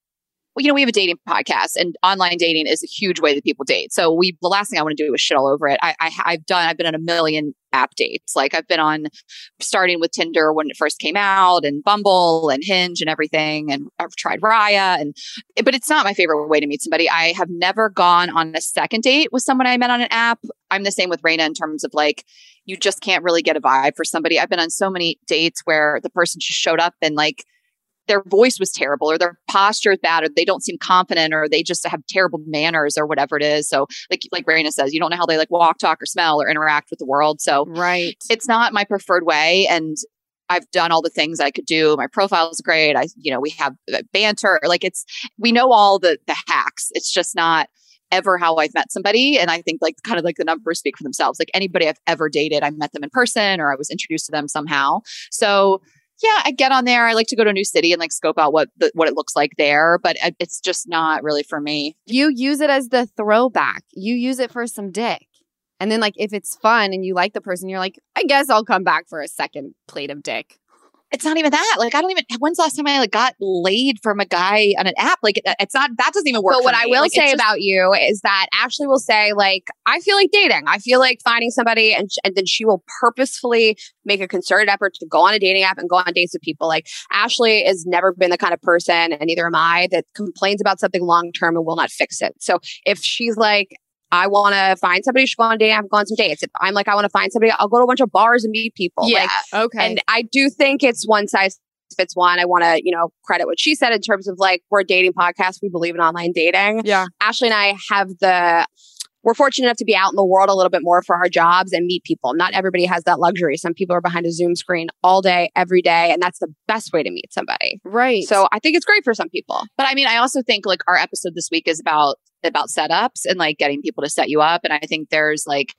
You know, we have a dating podcast and online dating is a huge way that people date. So we, the last thing I want to do is shit all over it. I, I, I've done, I've been on a million app dates. Like I've been on starting with Tinder when it first came out and Bumble and Hinge and everything. And I've tried Raya and, but it's not my favorite way to meet somebody. I have never gone on a second date with someone I met on an app. I'm the same with Rayna in terms of like, you just can't really get a vibe for somebody. I've been on so many dates where the person just showed up and like, their voice was terrible or their posture is bad or they don't seem confident or they just have terrible manners or whatever it is. So like like Rayna says, you don't know how they like walk, talk, or smell or interact with the world. So Right. it's not my preferred way. And I've done all the things I could do. My profile is great. I, you know, we have uh, banter. Like it's, we know all the the hacks. It's just not ever how I've met somebody. And I think like kind of like the numbers speak for themselves. Like anybody I've ever dated, I met them in person or I was introduced to them somehow. So yeah, I get on there. I like to go to a new city and like scope out what the, what it looks like there, but it's just not really for me. You use it as the throwback. You use it for some dick. And then like if it's fun and you like the person, you're like, I guess I'll come back for a second plate of dick. It's not even that. Like I don't even. When's the last time I like got laid from a guy on an app? Like it- it's not. That doesn't even work. But what I will Like, say just- about you is that Ashley will say, like, I feel like dating. I feel like finding somebody, and, sh- and then she will purposefully make a concerted effort to go on a dating app and go on dates with people. Like, Ashley has never been the kind of person, and neither am I, that complains about something long term and will not fix it. So if she's like, I want to find somebody, she'll go on a dating app, go on some dates. If I'm like, I want to find somebody, I'll go to a bunch of bars and meet people. yeah. Like, Okay. and I do think it's one size fits one. I want to, you know, credit what she said in terms of like, we're a dating podcast. We believe in online dating. yeah. Ashley and I have the, we're fortunate enough to be out in the world a little bit more for our jobs and meet people. Not everybody has that luxury. Some people are behind a Zoom screen all day, every day. And that's the best way to meet somebody. Right. So I think it's great for some people. But I mean, I also think like our episode this week is about about setups and like getting people to set you up. And I think there's like,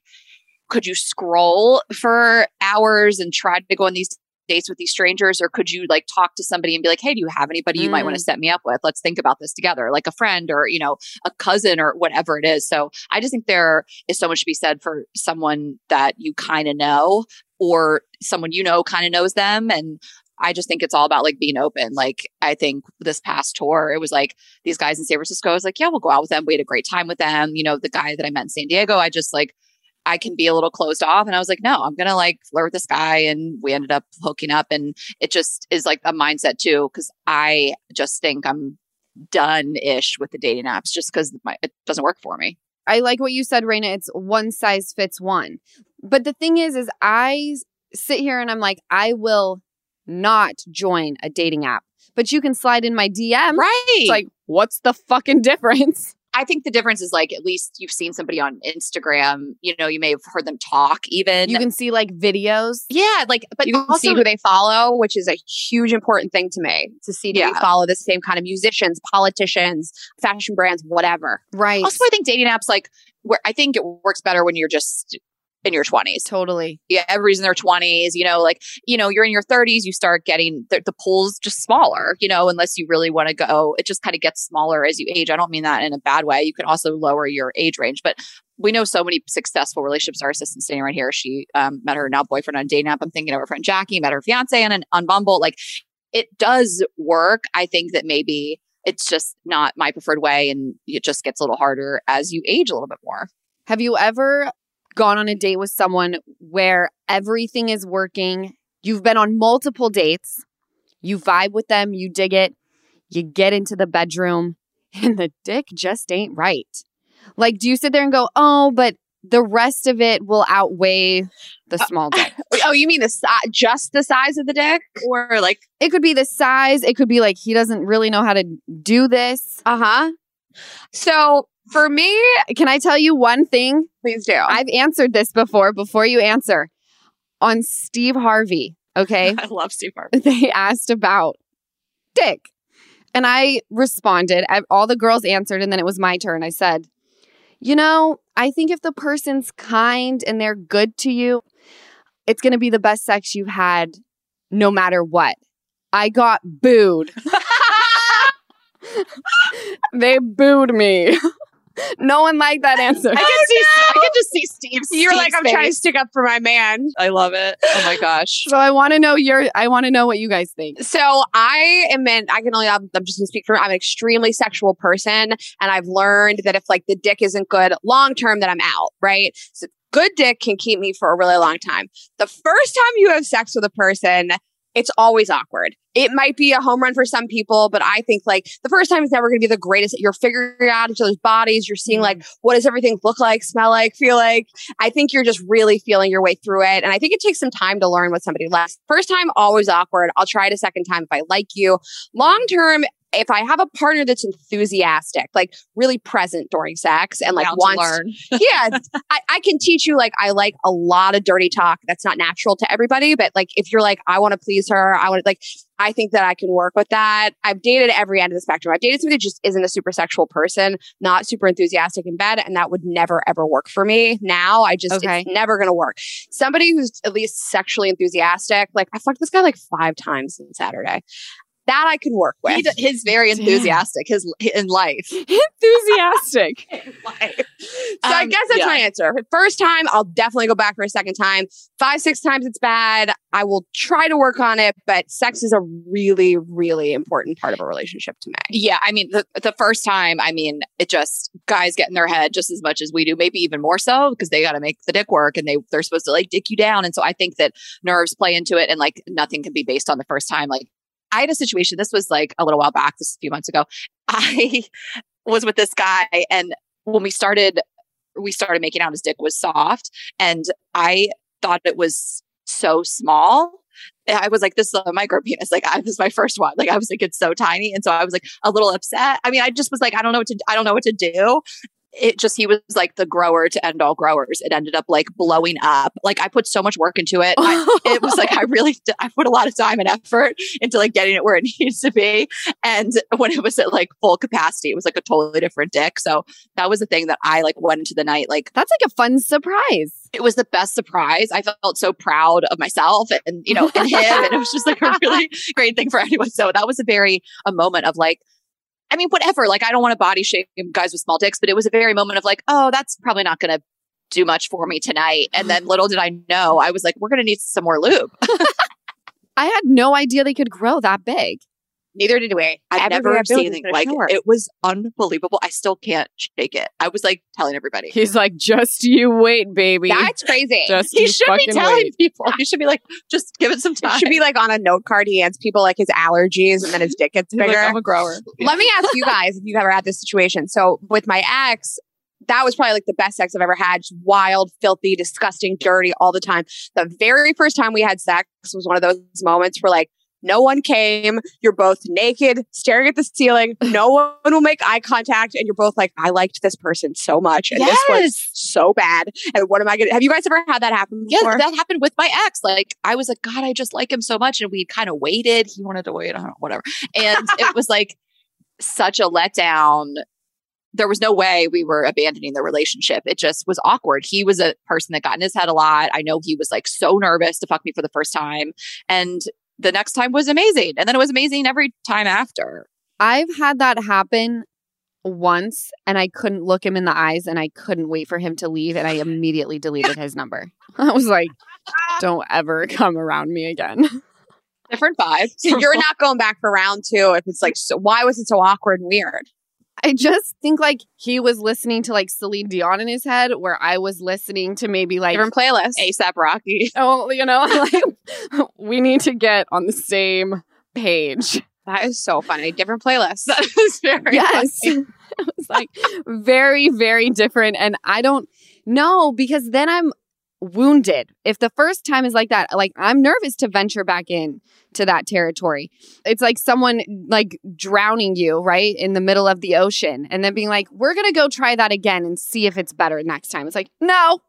could you scroll for hours and try to go on these dates with these strangers, or could you like talk to somebody and be like, hey, do you have anybody you might want to mm. set me up with? Let's think about this together, like a friend or you know a cousin or whatever it is. So I just think there is so much to be said for someone that you kind of know or someone you know kind of knows them and I just think it's all about like being open. Like I think this past tour, it was like these guys in San Francisco. I was like, yeah, we'll go out with them. We had a great time with them. You know, the guy that I met in San Diego, I just like I can be a little closed off. And I was like, no, I'm gonna like flirt with this guy. And we ended up hooking up. And it just is like a mindset too, because I just think I'm done ish with the dating apps just because it doesn't work for me. I like what you said, Rayna. It's one size fits one. But the thing is, is I sit here and I'm like, I will not join a dating app. But you can slide in my DM. Right. It's like, what's the fucking difference? I think the difference is like at least you've seen somebody on Instagram. You know, you may have heard them talk. Even You can see like videos. yeah, like but you can also see who they follow, which is a huge important thing to me to see do Yeah. they follow the same kind of musicians, politicians, fashion brands, whatever. Right. also I think dating apps like where I think it works better when you're just in your 20s. totally. Yeah, everybody's in their 20s, you know, like, you know, you're in your 30s, you start getting the, the pool's just smaller, you know, unless you really want to go. It just kind of gets smaller as you age. I don't mean that in a bad way. You can also lower your age range, but we know so many successful relationships. Our assistant standing right here, she um, met her now boyfriend on a dating app. I'm thinking of her friend Jackie, met her fiance on, an, on Bumble. Like, it does work. I think that maybe it's just not my preferred way and it just gets a little harder as you age a little bit more. Have you ever gone on a date with someone where everything is working? You've been on multiple dates, you vibe with them, you dig it, you get into the bedroom, and the dick just ain't right. Like, do you sit there and go, oh, but the rest of it will outweigh the small dick? Oh, you mean the si- just the size of the dick? Or like, It could be the size, it could be like he doesn't really know how to do this. Uh huh. So for me, Can I tell you one thing? please do. I've answered this before, before you answer. On Steve Harvey, okay? I love Steve Harvey. they asked about dick. And I responded. I, all the girls answered, and then it was my turn. I said, You know, I think if the person's kind and they're good to you, it's going to be the best sex you've had no matter what. I got booed. they booed me. no one liked that answer. I can oh, see. I can just see Steve. You're like, I'm trying to stick up for my man. I love it. Oh my gosh. So I want to know your. I want to know what you guys think. So I am in, I can only, I'm, I'm just gonna speak for, I'm an extremely sexual person. And I've learned that if like the dick isn't good long term, that I'm out, right? So good dick can keep me for a really long time. The first time you have sex with a person, it's always awkward. It might be a home run for some people, but I think like the first time is never going to be the greatest. You're figuring out each other's bodies. You're seeing like, mm-hmm. what does everything look like, smell like, feel like? I think you're just really feeling your way through it. And I think it takes some time to learn what somebody likes. First time, always awkward. I'll try it a second time if I like you. Long term, if I have a partner that's enthusiastic, like really present during sex and like Down to wants learn. yeah, I, I can teach you like I like a lot of dirty talk. That's not natural to everybody, but like if you're like, I want to please her, I want to like I think that I can work with that. I've dated every end of the spectrum. I've dated somebody that just isn't a super sexual person, not super enthusiastic in bed, and that would never ever work for me. Now I just Okay. it's never gonna work. Somebody who's at least sexually enthusiastic, like I fucked this guy like five times on Saturday. That I can work with. He, he's very enthusiastic. His in life. Enthusiastic. so I Um, guess that's yeah. my answer. First time, I'll definitely go back for a second time. Five, six times it's bad. I will try to work on it, but sex is a really, really important part of a relationship to me. Yeah, I mean the the first time, I mean it just guys get in their head just as much as we do, maybe even more so because they got to make the dick work and they they're supposed to like dick you down, and so I think that nerves play into it, and like nothing can be based on the first time. Like I had a situation. This was like a little while back. This is a few months ago. I was with this guy, and when we started, we started making out. His dick was soft, and I thought it was so small. I was like, this is a micro penis. Like, I, this is my first one. Like, I was like, it's so tiny. And so I was like a little upset. I mean, I just was like, I don't know what to, I don't know what to do. It just, he was like the grower to end all growers. It ended up like blowing up. Like, I put so much work into it. I, it was like, I really—I put a lot of time and effort into like getting it where it needs to be. And when it was at like full capacity, it was like a totally different dick. So that was the thing that I like went into the night like, That's like a fun surprise. it was the best surprise. I felt so proud of myself and, you know, and him. And it was just like a really great thing for anyone. So that was a very, a moment of like, I mean, whatever. Like, I don't want to body shame guys with small dicks, but it was a very moment of like, oh, that's probably not going to do much for me tonight. And then little did I know, I was like, we're going to need some more lube. I had no idea they could grow that big. Neither did we. I've Everybody never I've been with seen anything like shower. it. It was unbelievable. I still can't shake it. I was like telling everybody. He's like, just you wait, baby. That's crazy. just He you should be telling wait. people. He should be like, just give it some It time. should be like on a note card. He hands people like his allergies, and then his dick gets He's like, bigger. I'm a grower. Let me ask you guys if you've ever had this situation. So with my ex, that was probably like the best sex I've ever had. Just wild, filthy, disgusting, dirty all the time. The very first time we had sex was one of those moments where like no one came. You're both naked, staring at the ceiling. No one will make eye contact, and you're both like, "I liked this person so much, and this was so bad." And what am I gonna? Have you guys ever had that happen Yeah, before? that happened with my ex. Like I was like, God, I just like him so much, and we kind of waited. He wanted to wait, I don't know, whatever. And it was like such a letdown. There was no way we were abandoning the relationship. It just was awkward. He was a person that got in his head a lot. I know he was like so nervous to fuck me for the first time, and the next time was amazing, and then it was amazing every time after. I've had that happen once and I couldn't look him in the eyes and I couldn't wait for him to leave and I immediately deleted his number. I was like, don't ever come around me again. Different vibe. so you're not going back for round two if it's like, so why was it so awkward and weird? I just think like he was listening to like Celine Dion in his head where I was listening to maybe like Different playlist. ASAP Rocky. oh, you know, like we need to get on the same page. That is so funny. Different playlists. That was very yes. funny. it was like very, very different. And I don't know because then I'm wounded. If the first time is like that, like I'm nervous to venture back in to that territory. It's like someone like drowning you, right? In the middle of the ocean and then being like, we're going to go try that again and see if it's better next time. It's like, no,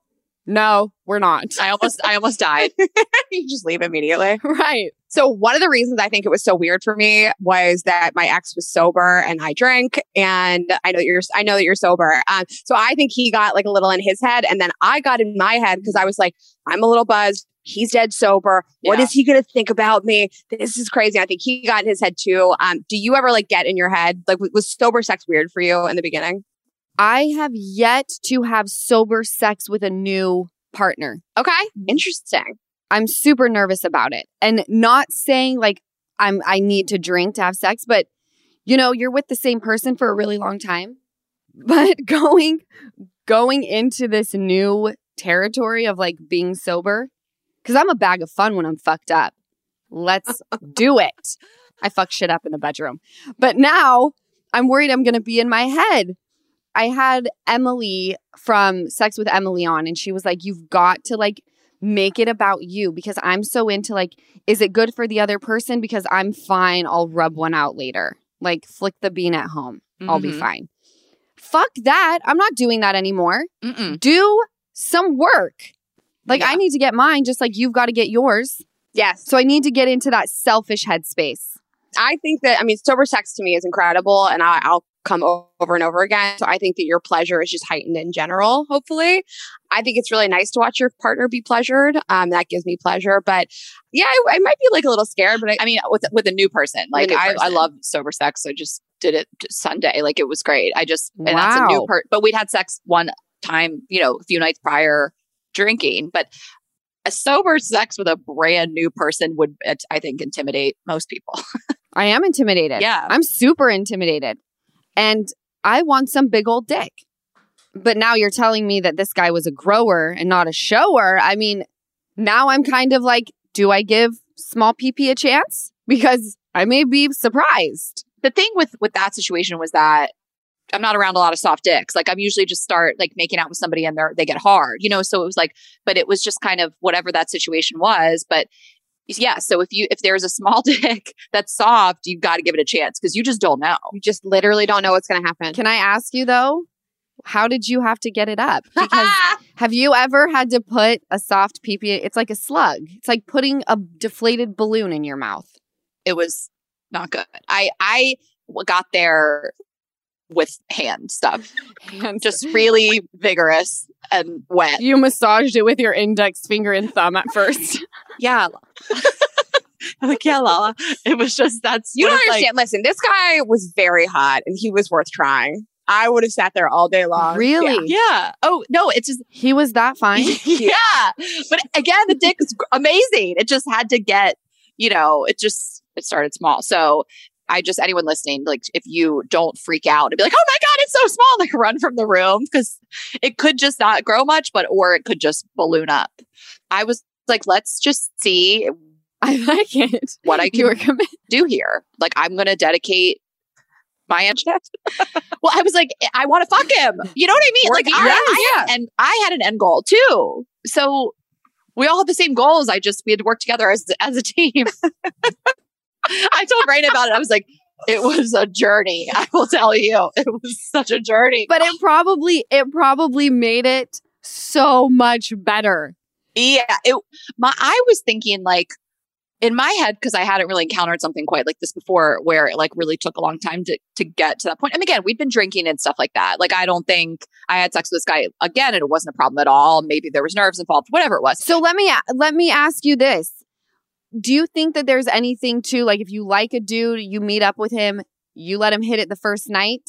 no, we're not. I almost I almost died. you just leave immediately. right. So one of the reasons I think it was so weird for me was that my ex was sober and I drank, and I know that you're I know that you're sober. Um, so I think he got like a little in his head, and then I got in my head because I was like, I'm a little buzzed. He's dead sober. What Yeah. is he going to think about me? This is crazy. I think he got in his head too. Um, do you ever like get in your head? Like, was sober sex weird for you in the beginning? I have yet to have sober sex with a new partner. Okay. Mm-hmm. Interesting. I'm super nervous about it. And not saying like I'm I need to drink to have sex, but you know, you're with the same person for a really long time. But going going into this new territory of like being sober cuz I'm a bag of fun when I'm fucked up. Let's do it. I fuck shit up in the bedroom. But now I'm worried I'm going to be in my head. I had Emily from Sex with Emily on and she was like you've got to like make it about you because I'm so into like, is it good for the other person? Because I'm fine. I'll rub one out later. Like, flick the bean at home. I'll be Mhm. fine. Fuck that. I'm not doing that anymore. Mm-mm. Do some work. Like, Yeah. I need to get mine just like you've got to get yours. Yes. So I need to get into that selfish headspace. I think that, I mean, sober sex to me is incredible and I, I'll come over and over again. So I think that your pleasure is just heightened in general, hopefully. I think it's really nice to watch your partner be pleasured. Um, that gives me pleasure. But yeah, I, I might be like a little scared, but I, I mean, with with a new person, like new I, I love sober sex. So I just did it Sunday. Like it was great. I just and that's a new Wow. part. But we'd had sex one time, you know, a few nights prior drinking. But a sober sex with a brand new person would, I think, intimidate most people. I am intimidated. Yeah. I'm super intimidated. And I want some big old dick. But now you're telling me that this guy was a grower and not a shower. I mean, now I'm kind of like, do I give small PP a chance? Because I may be surprised. the thing with with that situation was that I'm not around a lot of soft dicks. Like I'm usually just start like making out with somebody and they're they get hard, you know. So it was like, but it was just kind of whatever that situation was. But yeah, so if you if there's a small dick that's soft, you've got to give it a chance because you just don't know. you just literally don't know what's going to happen. Can I ask you though, how did you have to get it up? Because have you ever had to put a soft PP? It's like a slug. It's like putting a deflated balloon in your mouth. it was not good. i i got there with hand stuff, And just really vigorous and wet. you massaged it with your index finger and thumb at first. Yeah. I'm like, yeah, Lala. It was just that's You don't it's like. understand. Listen, this guy was very hot and he was worth trying. I would have sat there all day long. really? Yeah. Oh no, it's just He was that fine? yeah. But again, the dick is amazing. It just had to get, you know, it just it started small. So I just anyone listening, like if you don't freak out and be like, oh my god, it's so small, like run from the room because it could just not grow much, but or it could just balloon up. I was like, let's just see I like it. what I can do here. Like I'm gonna dedicate my energy. well, I was like, I want to fuck him. You know what I mean? Like, I, I had, and I had an end goal too. So we all had the same goals. I just we had to work together as as a team. I told Rayna about it. I was like, it was a journey. I will tell you, it was such a journey. But it probably it probably made it so much better. Yeah, it. My I was thinking like in my head because I hadn't really encountered something quite like this before, where it like really took a long time to to get to that point. And again, we'd been drinking and stuff like that. Like I don't think I had sex with this guy again, and it wasn't a problem at all. Maybe there was nerves involved, whatever it was. So let me let me ask you this. Do you think that there's anything to like if you like a dude, you meet up with him, you let him hit it the first night?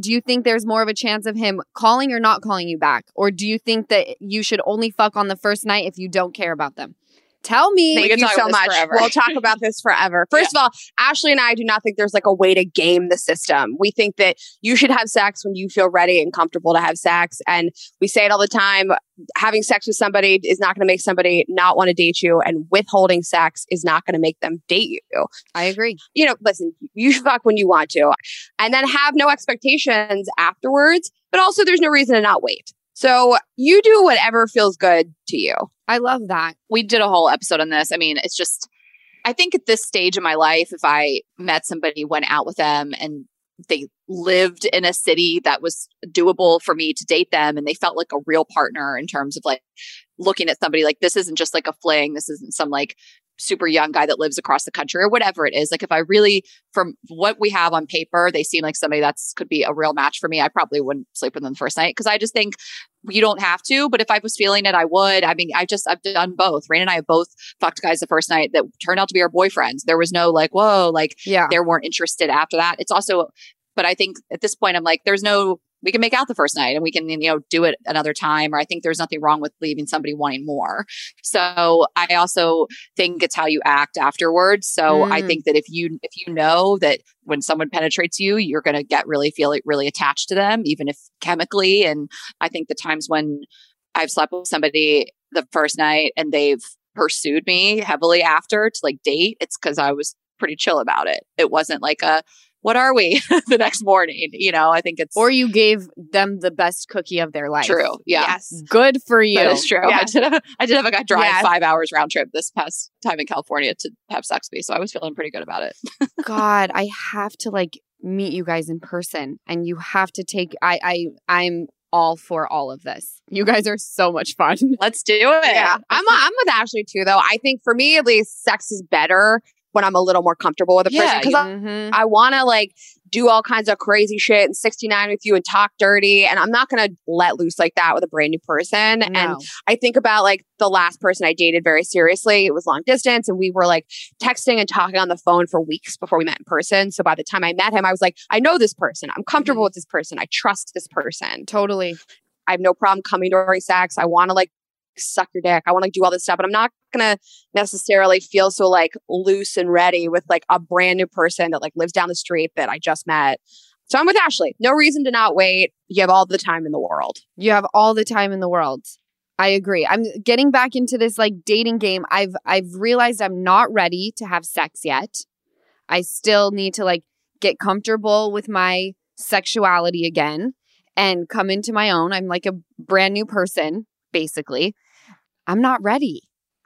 Do you think there's more of a chance of him calling or not calling you back? Or do you think that you should only fuck on the first night if you don't care about them? Tell me. Thank you so much. forever. We'll talk about this forever. First of all, Ashley and I do not think there's like a way to game the system. We think that you should have sex when you feel ready and comfortable to have sex. And we say it all the time having sex with somebody is not going to make somebody not want to date you, and withholding sex is not going to make them date you. I agree. You know, listen, you should fuck when you want to, and then have no expectations afterwards, but also there's no reason to not wait. So you do whatever feels good to you. I love that. we did a whole episode on this. I mean, it's just, I think at this stage of my life, if I met somebody, went out with them, and they lived in a city that was doable for me to date them, and they felt like a real partner in terms of like looking at somebody like this isn't just like a fling, this isn't some like super young guy that lives across the country or whatever it is. Like if I really, from what we have on paper, they seem like somebody that's could be a real match for me. I probably wouldn't sleep with them the first night because I just think you don't have to. But if I was feeling it, I would. I mean, I just I've done both. Rain and I have both fucked guys the first night that turned out to be our boyfriends. There was no like, whoa, like Yeah. they weren't interested after that. It's also, but I think at this point, I'm like, there's no we can make out the first night and we can you know do it another time or i think there's nothing wrong with leaving somebody wanting more. So i also think it's how you act afterwards. So i Mm. think that if you if you know that when someone penetrates you you're going to get really feel really attached to them even if chemically. And i think the times when i've slept with somebody the first night and they've pursued me heavily after to like date it's because i was pretty chill about it. It wasn't like a what are we the next morning you know i think it's Or you gave them the best cookie of their life. true yeah Yes. Good for you. That is true. Yeah. I did have I did have a guy drive Yeah. five hours round trip this past time in California to have sex with me. So I was feeling pretty good about it. God, I have to like meet you guys in person and you have to take I I I'm all for all of this. You guys are so much fun. Let's do it. Yeah, I'm I'm with Ashley too. Though I think for me at least, sex is better when I'm a little more comfortable with a person because Mhm. I, I want to like do all kinds of crazy shit and 69 with you and talk dirty, and I'm not gonna let loose like that with a brand new person. And I think about like the last person I dated very seriously. It was long distance, and we were like texting and talking on the phone for weeks before we met in person. So by the time I met him, I was like, I know this person. I'm comfortable Mm-hmm. with this person. I trust this person. totally. I have no problem coming during sex. I want to like suck your dick. I want to do all this stuff, but I'm not gonna necessarily feel so like loose and ready with like a brand new person that like lives down the street that I just met. So I'm with Ashley. No reason to not wait. You have all the time in the world. You have all the time in the world. I agree. I'm getting back into this like dating game. I've I've realized I'm not ready to have sex yet. I still need to like get comfortable with my sexuality again and come into my own. I'm like a brand new person basically. I'm not ready.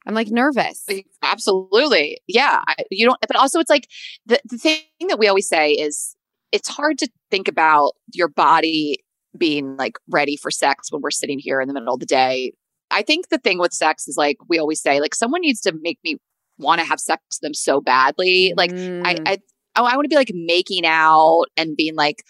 I'm like nervous. Absolutely. Yeah. I, you don't, but also it's like the, the thing that we always say is it's hard to think about your body being like ready for sex when we're sitting here in the middle of the day. I think the thing with sex is like we always say, like someone needs to make me want to have sex with them so badly. Like Mm. I, I, oh, I want to be like making out and being like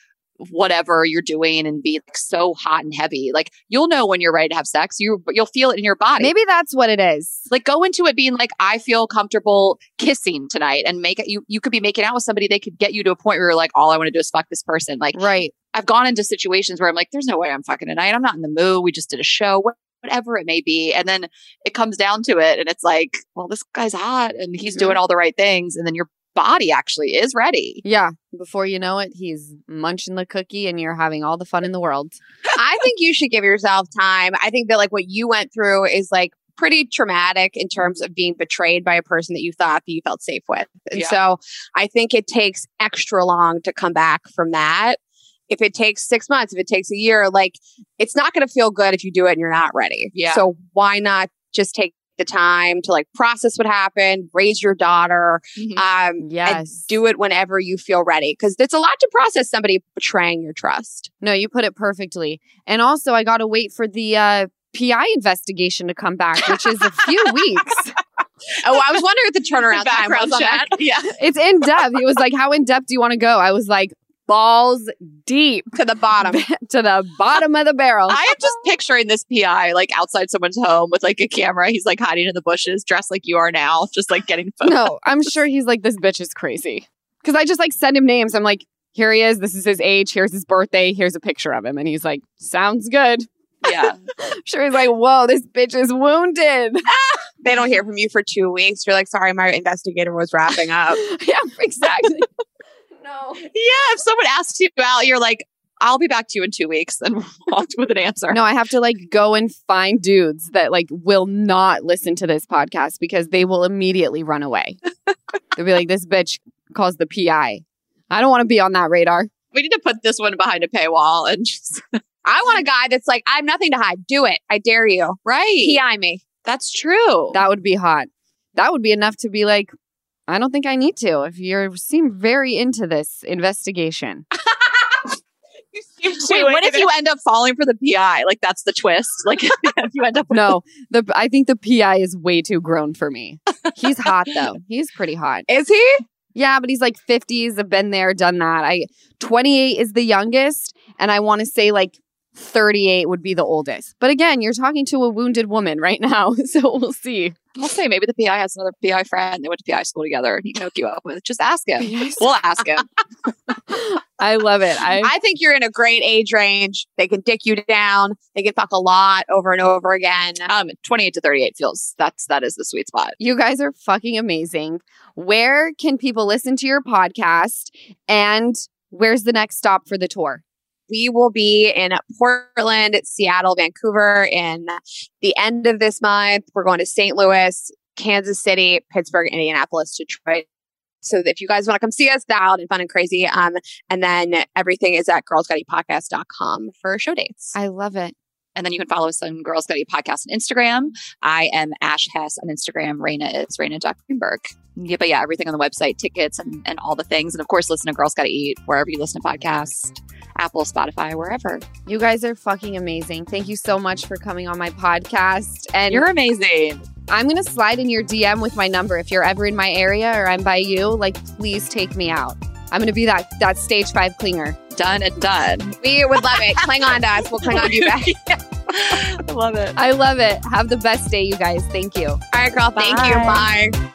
whatever you're doing and be like so hot and heavy. Like you'll know when you're ready to have sex. You you'll feel it in your body. maybe that's what it is. like go into it being like I feel comfortable kissing tonight and make it. You you could be making out with somebody. They could get you to a point where you're like, all I want to do is fuck this person. Like Right. I've gone into situations where I'm like, there's no way I'm fucking tonight. I'm not in the mood. We just did a show. What, whatever it may be. And then it comes down to it and it's like, well, this guy's hot and he's Mhm. doing all the right things. And then your body actually is ready. Yeah. Before you know it, he's munching the cookie and you're having all the fun in the world. I think you should give yourself time. I think that like what you went through is like pretty traumatic in terms of being betrayed by a person that you thought that you felt safe with. And Yeah. so I think it takes extra long to come back from that. If it takes six months, if it takes a year, like it's not going to feel good if you do it and you're not ready. Yeah. So why not just take the time to like process what happened, raise your daughter, Mm-hmm. um, and Yes. do it whenever you feel ready. Because it's a lot to process somebody betraying your trust. No, you put it perfectly. And also, I got to wait for the uh, PI investigation to come back, which is a few weeks. Oh, I was wondering what the turnaround time was on that. Yeah. It's in depth. He was like, How in depth do you want to go? I was like, Balls deep to the bottom. to the bottom of the barrel. I am just picturing this PI like outside someone's home with like a camera. He's like hiding in the bushes, dressed like you are now, just like getting photos. no, I'm sure he's like, This bitch is crazy. Because I just like send him names. I'm like, Here he is. This is his age. Here's his birthday. Here's a picture of him. And he's like, Sounds good. Yeah. Sure he's like, Whoa, this bitch is wounded. they don't hear from you for two weeks. You're like, sorry, my investigator was wrapping up. yeah, exactly. No. Yeah, if someone asks you out, you're like, I'll be back to you in two weeks and walked with an answer. No, I have to like go and find dudes that like will not listen to this podcast because they will immediately run away. They'll be like, this bitch calls the PI. I don't want to be on that radar. We need to put this one behind a paywall and just I want a guy that's like, I have nothing to hide. Do it. I dare you. right. PI me. That's true. That would be hot. That would be enough to be like, I don't think I need to. If you seem very into this investigation, Wait, what if you end up falling for the PI? Like that's the twist. Like if you end up no, the I think the PI is way too grown for me. He's hot though. He's pretty hot. Is he? Yeah, but he's like 50s. I've been there, done that. I 28 is the youngest, and I want to say like 38 would be the oldest. But again, you're talking to a wounded woman right now, so we'll see. I'll say maybe the PI has another PI friend. They went to PI school together and he can hook you up with. Just ask him. PI We'll ask him. I love it. I, I think you're in a great age range. They can dick you down. They can fuck a lot over and over again. Um, 28 to 38 feels that's that is the sweet spot. you guys are fucking amazing. Where can people listen to your podcast? And where's the next stop for the tour? We will be in Portland, Seattle, Vancouver in the end of this month. We're going to St. Louis, Kansas City, Pittsburgh, Indianapolis, Detroit. So if you guys want to come see us, wild and fun and crazy. Um, and then everything is at girlsgottaeatpodcast.com for show dates. I love it. And then you can follow us on Girls Eat Podcast on Instagram. I am Ash Hess on Instagram. Rayna is Rayna Greenberg. Yeah, but yeah, everything on the website, tickets and, and all the things. And of course, listen to Girls Gotta Eat wherever you listen to podcasts, Apple, Spotify, wherever. You guys are fucking amazing. Thank you so much for coming on my podcast. And You're amazing. I'm going to slide in your DM with my number. If you're ever in my area or I'm by you, like, please take me out. I'm going to be that, that stage five clinger. Done and done. We would love it. Cling on to us. We'll cling on to you back. I love it. I love it. Have the best day, you guys. Thank you. All right, girl. Thank you. Bye.